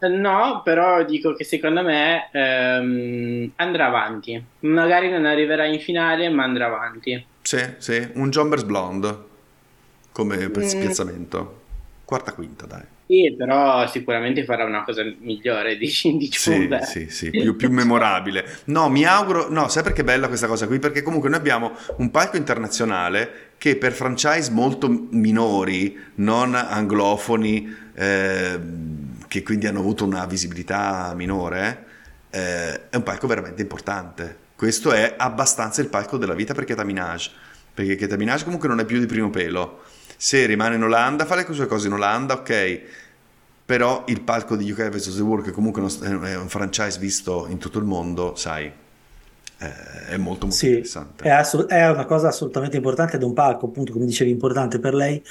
No, però dico che secondo me ehm, andrà avanti. Magari non arriverà in finale, ma andrà avanti. Sì, sì, un Jombers Blonde come Mm. spiazzamento. Quarta, quinta, dai. Sì, però sicuramente farà una cosa migliore di, *laughs* di Sì, sì, sì, più, più memorabile. No, mi auguro, no, sai perché è bella questa cosa qui? Perché comunque noi abbiamo un palco internazionale che per franchise molto minori, non anglofoni, eh, che quindi hanno avuto una visibilità minore, eh, è un palco veramente importante. Questo è abbastanza il palco della vita per Keta Minaj, perché Keta Minaj comunque non è più di primo pelo. Se rimane in Olanda, fa le sue cose in Olanda, ok, però il palco di UK vs. The World, che comunque è un- franchise visto in tutto il mondo, sai, eh, è molto molto Sì, interessante. è, assolut- è una cosa assolutamente importante ed è un palco, appunto, come dicevi, importante per lei.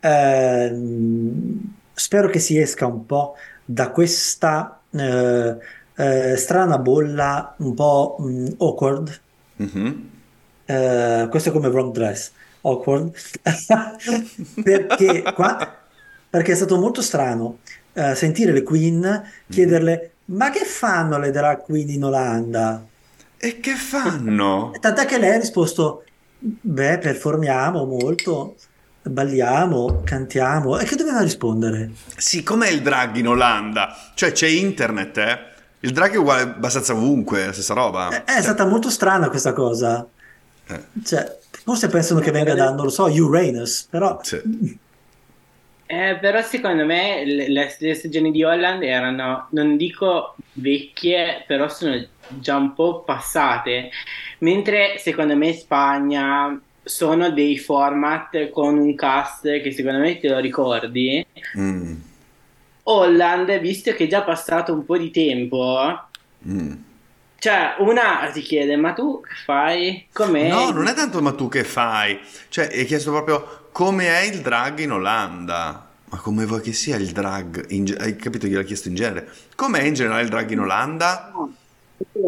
Ehm, spero che si esca un po' da questa eh, eh, strana bolla un po' mh, awkward. Mhm. Eh, questo è come wrong dress, awkward. *laughs* Perché, qua- perché è stato molto strano eh, sentire le Queen chiederle: Ma che fanno le drag queen in Olanda? E che fanno? Tant'è che lei ha risposto: Beh, performiamo molto, balliamo, cantiamo. E che doveva rispondere? Sì, com'è il drag in Olanda? Cioè c'è internet, eh? Il drag è uguale abbastanza ovunque, la stessa roba. È, è stata molto strana questa cosa. Eh, Cioè, forse pensano che venga da, non lo so, Uranus, però sì. Eh, però secondo me le, le- stagioni di Holland erano, non dico vecchie, però sono già un po' passate. Mentre secondo me Spagna sono dei format con un cast che secondo me te lo ricordi. Mm, Holland, visto che è già passato un po' di tempo, mm. Cioè una ti chiede, ma tu che fai? Com'è? No, non è tanto ma tu che fai? Cioè, hai chiesto proprio come è il drag in Olanda. Ma come vuoi che sia il drag? in hai capito? Gliel'ha chiesto in genere. Com'è in generale il drag in Olanda?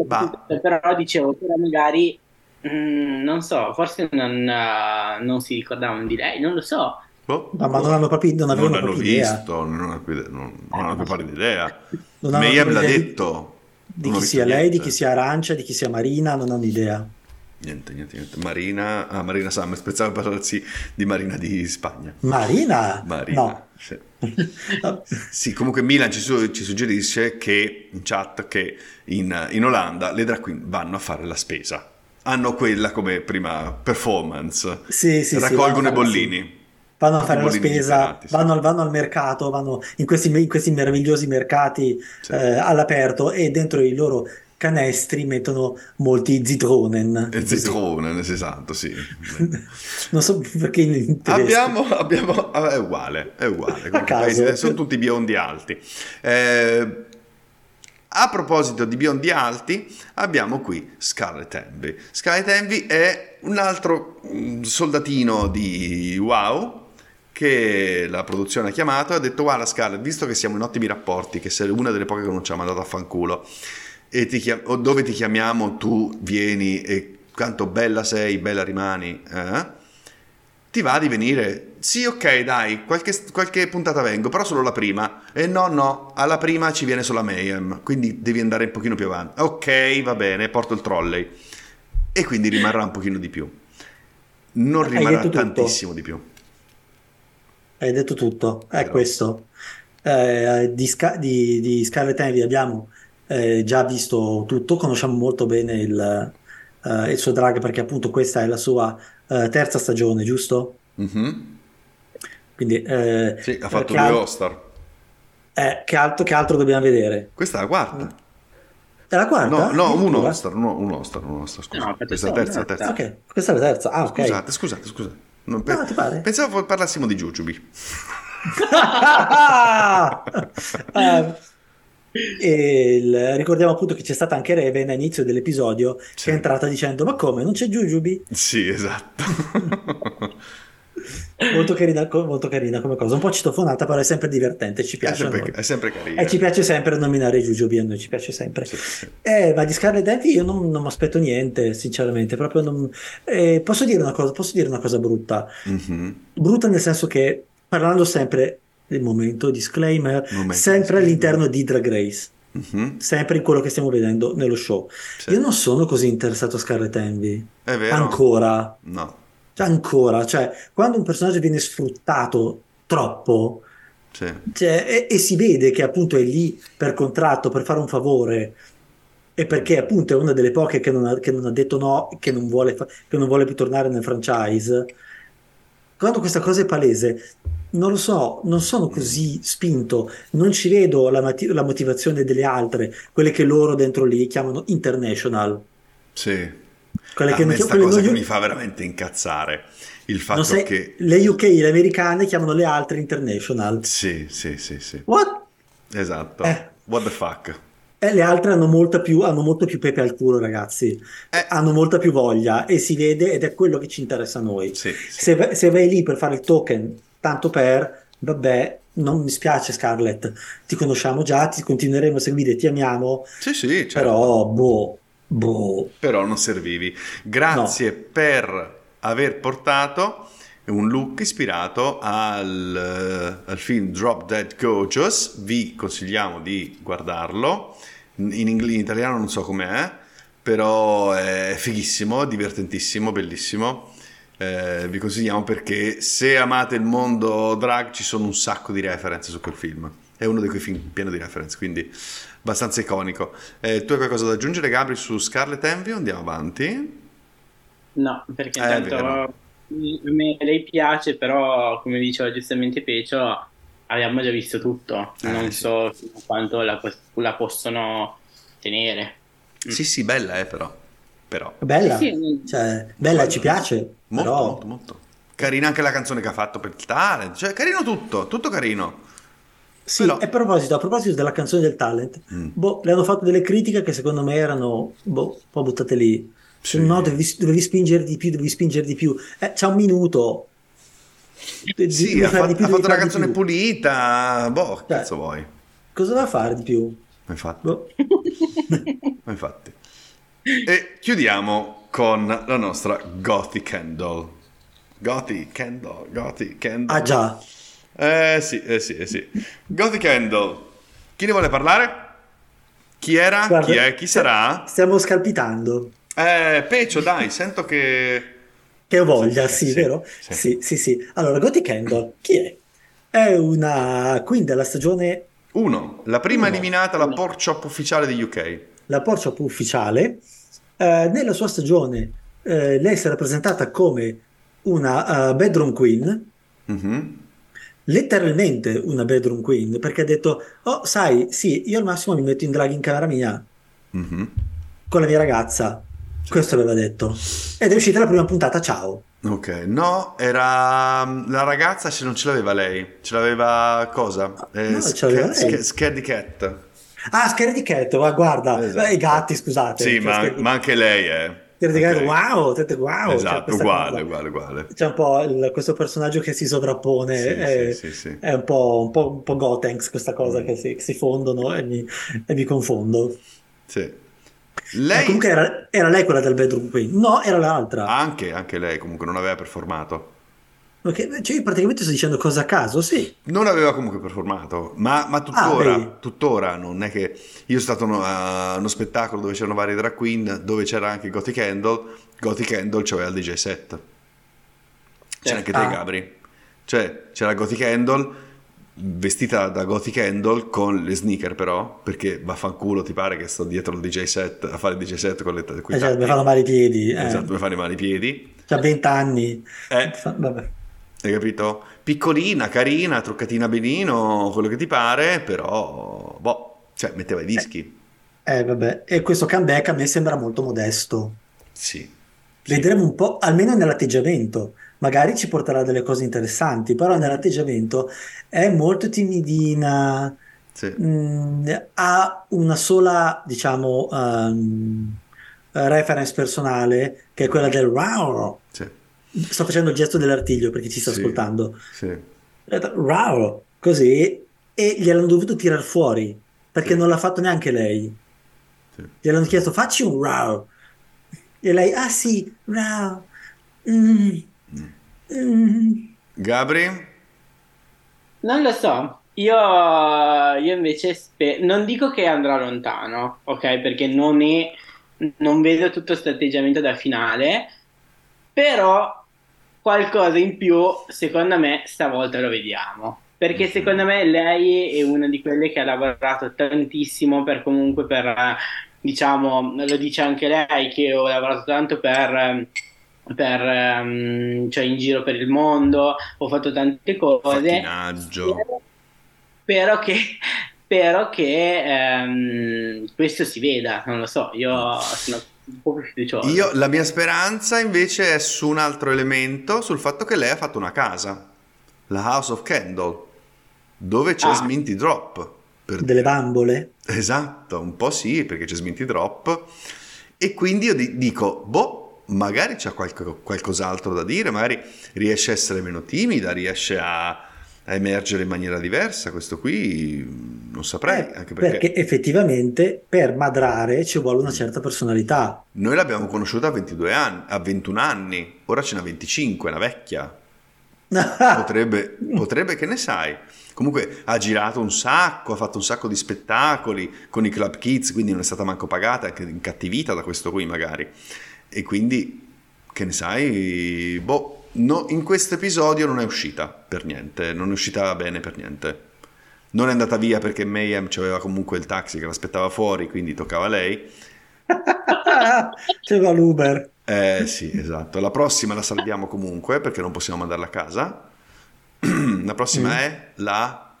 Bah. Però dicevo, però magari, mm, non so, forse non, eh, non si ricordavano di lei, non lo so. No, ma non hanno proprio, non Non avevano l'hanno proprio idea. visto, non hanno più, non, non hanno più pari idea. Non hanno Mayhem proprio l'ha idea di- detto. Di ho chi sia lei, di niente. chi sia Arancia, di chi sia Marina, non hanno idea. Niente, niente, niente. Marina, ah, Marina Summers, pensavo parlarsi di Marina di Spagna. Marina? Marina, No. sì. *laughs* Sì, comunque Milan ci, su- ci suggerisce che in chat che in, in Olanda le drag queen vanno a fare la spesa. Hanno quella come prima performance. Sì, sì, sì, Raccolgono i a fare- bollini. Vanno a fare la spesa, sì. vanno, al- vanno al mercato, vanno in questi, in questi meravigliosi mercati Sì. eh, all'aperto e dentro i loro canestri mettono molti zitronen. E zitrone, esatto, sì. *laughs* Non so perché in. Abbiamo, abbiamo, ah, è uguale, è uguale. Paesi- sono tutti biondi alti. Eh, a proposito di biondi alti, abbiamo qui Scarlett Envy. Scarlett Envy è un altro mm, soldatino di Wow che la produzione ha chiamato e ha detto guarda Scarlett, visto che siamo in ottimi rapporti, che sei una delle poche che non ci ha mandato a fanculo, e ti chiam- dove ti chiamiamo tu vieni e quanto bella sei, bella rimani, eh? ti va di venire? Sì, ok, dai, qualche, qualche puntata vengo, però solo la prima. E no, no, alla prima ci viene solo Mayhem, quindi devi andare un pochino più avanti. Ok, va bene, porto il trolley. E quindi rimarrà un pochino di più. Non rimarrà detto tutto. tantissimo di più. Hai detto tutto, è Vero. questo. Eh, di, Sca- di- di Scarlet Envy abbiamo eh, già visto tutto, conosciamo molto bene il, eh, il suo drag perché appunto questa è la sua eh, terza stagione, giusto? Mhm. Quindi, eh, Sì, ha fatto due All-Star. Eh, che altro, che altro dobbiamo vedere? Questa è la quarta. È la quarta? No, no, un? Oscar, un, Oscar, scusa. No, questa è la terza, terza. Ok, questa è la terza. Ah, ok. Scusate, scusate, scusate. Non No, ti pare? Pensavo parlassimo di Jujubee. Eh, e il- ricordiamo appunto che c'è stata anche Raven all'inizio dell'episodio Sì. che è entrata dicendo ma come non c'è Jujubi? Sì, esatto. *laughs* *laughs* Molto carina, molto carina come cosa, un po' citofonata però è sempre divertente, ci è, piace a sempre, è sempre carina. E ci piace sempre nominare a noi ci piace sempre. Sì, sì. Eh, ma di Scarlet Envy io non, non mi aspetto niente, sinceramente, proprio non... eh, posso dire una cosa, posso dire una cosa brutta, Mhm. brutta nel senso che parlando sempre del momento disclaimer, Momento sempre disclaimer. all'interno di Drag Race. Mhm. sempre in quello che stiamo vedendo nello show. Sì. Io non sono così interessato a Scarlet Envy. È vero? Ancora. No. Cioè, ancora. Cioè, quando un personaggio viene sfruttato troppo Sì. cioè, e, e si vede che appunto è lì per contratto, per fare un favore e perché appunto è una delle poche che non ha, che non ha detto no, che non vuole, che non vuole più tornare nel franchise. Quando questa cosa è palese, non lo so, non sono così spinto, non ci vedo la, mati- la motivazione delle altre, quelle che loro dentro lì chiamano international. Sì. Quelle a che me sta quelle cosa non- che mi fa veramente incazzare. Il fatto sai- che... le UK, le americane chiamano le altre international. Sì, sì, sì, sì. What? Esatto. Eh. What the fuck? E le altre hanno, molta più, hanno molto più pepe al culo, ragazzi. Eh. Hanno molta più voglia e si vede ed è quello che ci interessa a noi. Sì, sì. Se, vai- se vai lì per fare il token, tanto per, vabbè, non mi spiace Scarlett, ti conosciamo già, ti continueremo a seguire, ti amiamo, Sì, sì, certo. però, boh, boh. Però non servivi. Grazie per aver portato un look ispirato al, al film Drop Dead Gorgeous. Vi consigliamo di guardarlo. In, ingl- in italiano non so com'è, però è fighissimo, divertentissimo, bellissimo. Eh, vi consigliamo perché se amate il mondo drag ci sono un sacco di reference su quel film. È uno di quei film pieno di reference, quindi abbastanza iconico. Eh, tu hai qualcosa da aggiungere, Gabri, su Scarlet Envy? Andiamo avanti. No, perché Eh, intanto a me lei piace, però come diceva giustamente Pecio, abbiamo già visto tutto. Eh, non sì. so fino a quanto la, la possono tenere. Sì, sì, bella, eh, però. Però. Bella, Sì, sì. cioè, bella, ci piace, Molto, però... molto, molto. Carina anche la canzone che ha fatto per il talent. Cioè, carino tutto, tutto carino. Sì, Però- e a proposito, a proposito della canzone del talent, Mm. boh, le hanno fatto delle critiche che secondo me erano boh, un po' buttate lì. Sì. No, dovevi, dovevi spingere di più, dovevi spingere di più. Eh, c'è un minuto. De- Sì, devi ha, fatto, più, ha devi fatto una canzone pulita. Boh, che Cioè. cazzo vuoi? Cosa va a fare di più? Ma Infatti, Boh. ma *laughs* infatti. E chiudiamo con la nostra Gothic Candle. Gothic Candle, Gothic Candle. Ah già, Eh sì, eh sì, eh sì. Gothic Candle. Chi ne vuole parlare? Chi era? Guarda, Chi è? Chi sarà? stiamo scalpitando. Eh, Pecio, dai, sento che... Che ho voglia, Sì, sì, sì, vero? sì. Sì, sì, sì. Allora, Gothic Candle, chi è? È una queen della stagione, Uno, la prima Uno. eliminata, la pork chop ufficiale di UK. la Porsche ufficiale. Eh, nella sua stagione eh, lei si è rappresentata come una eh, bedroom queen, Mhm. Letteralmente una bedroom queen, perché ha detto, oh, sai, sì, io al massimo mi metto in drag in camera mia Mhm. con la mia ragazza. Questo aveva detto. Ed è uscita la prima puntata, ciao. Ok, no, era la ragazza, se non ce l'aveva lei, ce l'aveva cosa? Eh, No, ce l'aveva Sca- lei. Sca- Scaredy Cat. Ah, Scaredy Cat, ma guarda, Esatto. eh, i gatti, scusate. Sì, Cioè, ma, Scaredy- ma anche lei è. Scaredy Cat, Ok. wow, tete, wow. cioè, Esatto, questa uguale, uguale, uguale. C'è un po' il- questo personaggio che si sovrappone, Sì, è, sì, sì, sì. è un po', un po', un po' Gotenks questa cosa che si, che si fondono e mi, e mi confondo. Sì. Eh, Lei, comunque era, era lei quella del bedroom queen, no, era l'altra. anche, anche lei comunque non aveva performato. Perché, cioè, io praticamente sto dicendo cosa a caso, sì. Non aveva comunque performato, ma, ma tuttora, Ah, tuttora non è che io sono stato uno- a uno spettacolo dove c'erano varie drag queen, dove c'era anche Gothic Candle, Gothic Candle c'aveva il DJ set. C'era anche te Ah. Gabri. Cioè, c'era Gothic Candle vestita da Gothic Candle con le sneaker però, perché vaffanculo ti pare che sto dietro il DJ set a fare il DJ set con le con Eh, cioè, mi fanno male i piedi. Eh. Esatto, mi fanno male i piedi. C'ha 20 anni. Eh, Vabbè. Hai capito? Piccolina, carina, truccatina benino, quello che ti pare, però, boh, cioè, metteva i dischi. Eh, vabbè, e questo comeback a me sembra molto modesto. Sì. Vedremo un po', almeno nell'atteggiamento. Magari ci porterà delle cose interessanti, però nell'atteggiamento è molto timidina, Sì. mm, ha una sola, diciamo, ehm, reference personale, che è quella del wow. Sì. Sto facendo il gesto dell'artiglio per chi ci sta Sì. ascoltando. Sì. Wow, così, e gliel'hanno dovuto tirar fuori, perché Sì. non l'ha fatto neanche lei. Sì. Gliel'hanno chiesto, facci un wow. E lei, ah sì, wow. Mm, mm. Gabri? Non lo so, io, io invece spe- non dico che andrà lontano, ok? Perché non è, non vedo tutto questo atteggiamento da finale, però qualcosa in più, secondo me, stavolta lo vediamo. Perché Mhm. secondo me lei è una di quelle che ha lavorato tantissimo per comunque per, diciamo, lo dice anche lei, che ho lavorato tanto per... per, ehm, cioè in giro per il mondo, ho fatto tante cose. Spero, spero che, spero che ehm, questo si veda, non lo so, io sono un po' più fiducioso. Io, la mia speranza invece è su un altro elemento, sul fatto che lei ha fatto una casa, la House of Candle, dove c'è Ah. Sminty Drop. per Delle dire. bambole. Esatto, un po' sì, perché c'è Sminty Drop. E quindi io di- dico, boh, magari c'è qualche- qualcos'altro da dire, magari riesce a essere meno timida, riesce a, a emergere in maniera diversa. Questo qui mh, non saprei, Eh, anche perché, perché effettivamente per madrare ci vuole una certa personalità. noi l'abbiamo conosciuta a 22 anni, a 21 anni, ora ce n'ha 25, è una vecchia. *laughs* Potrebbe, potrebbe, che ne sai. Comunque ha girato un sacco, ha fatto un sacco di spettacoli con i Club Kids, quindi non è stata manco pagata, è anche incattivita da questo qui magari. E quindi, che ne sai, boh, no, in questo episodio non è uscita per niente, non è uscita bene per niente. Non è andata via perché Mayhem aveva comunque il taxi che l'aspettava fuori, quindi toccava a lei. *laughs* C'era l'Uber. Eh sì, esatto. La prossima la salviamo comunque perché non possiamo mandarla a casa. *clears throat* La prossima Mm. è la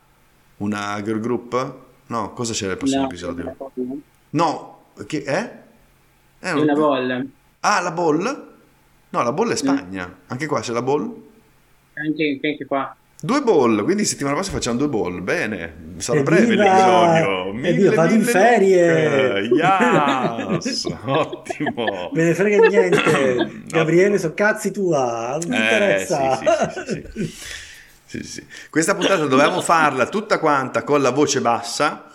una girl group? No, cosa c'era nel prossimo No, episodio? No, che è? È un- una bolla. Ah, la ball? No, la ball è Spagna. Anche qua c'è la ball? Anche, anche qua. Due ball, quindi settimana prossima facciamo due ball. Bene, sarà Evviva! breve l'episodio. Evviva, vado in ferie! like. Yes! *laughs* Ottimo! Me ne frega niente. *coughs* Gabriele, so cazzi tua. Non mi Eh, interessa. sì, sì, sì, sì. Sì, sì. Questa puntata dovevamo farla tutta quanta con la voce bassa,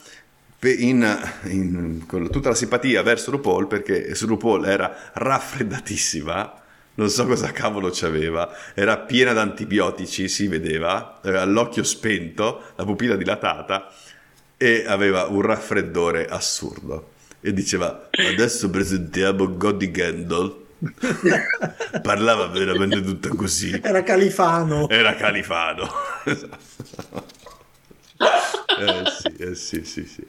in, in- con tutta la simpatia verso RuPaul, perché su RuPaul era raffreddatissima, non so cosa cavolo c'aveva, era piena d'antibiotici, si vedeva, aveva l'occhio spento, la pupilla dilatata e aveva un raffreddore assurdo. E diceva, adesso presentiamo Godi Gendel. *laughs* Parlava veramente tutta così. Era Califano. Era Califano. *laughs* eh sì, eh sì, sì, sì.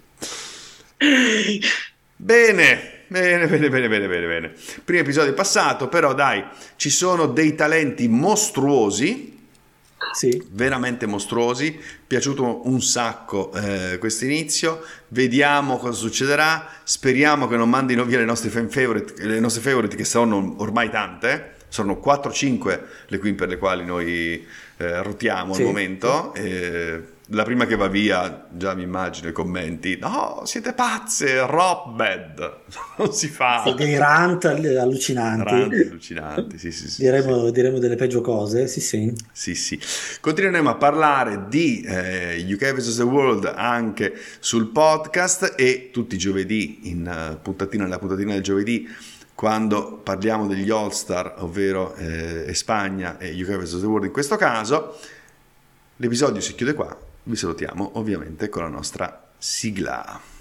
Bene, bene, bene, bene, bene, bene, bene. Primo episodio passato, però dai, ci sono dei talenti mostruosi, Sì. veramente mostruosi. Piaciuto un sacco eh, questo inizio. Vediamo cosa succederà. Speriamo che non mandino via le nostre fan favorite, le nostre favorite che sono ormai tante. Sono 4-5 le queen per le quali noi eh, rotiamo Sì, al momento. Eh, la prima che va via, già mi immagino i commenti. No, siete pazze, Robbed. *laughs* Non si fa. Sì, dei rant allucinanti. Ranti allucinanti, sì, sì, sì, Diremo, diremo delle peggio cose, sì, sì. sì, sì. Continueremo a parlare di eh, UK vs. The World anche sul podcast e tutti i giovedì, in eh, puntatina, nella puntatina del giovedì, quando parliamo degli All-Star, ovvero eh, Spagna e UK vs. The World in questo caso. L'episodio si chiude qua, vi salutiamo ovviamente con la nostra sigla.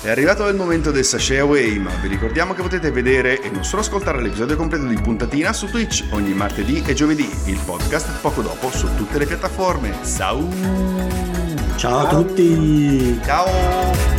È arrivato il momento del Sashay Away, ma vi ricordiamo che potete vedere e non solo ascoltare l'episodio completo di Puntatina su Twitch ogni martedì e giovedì, il podcast poco dopo su tutte le piattaforme. Ciao! Ciao a tutti! Ciao!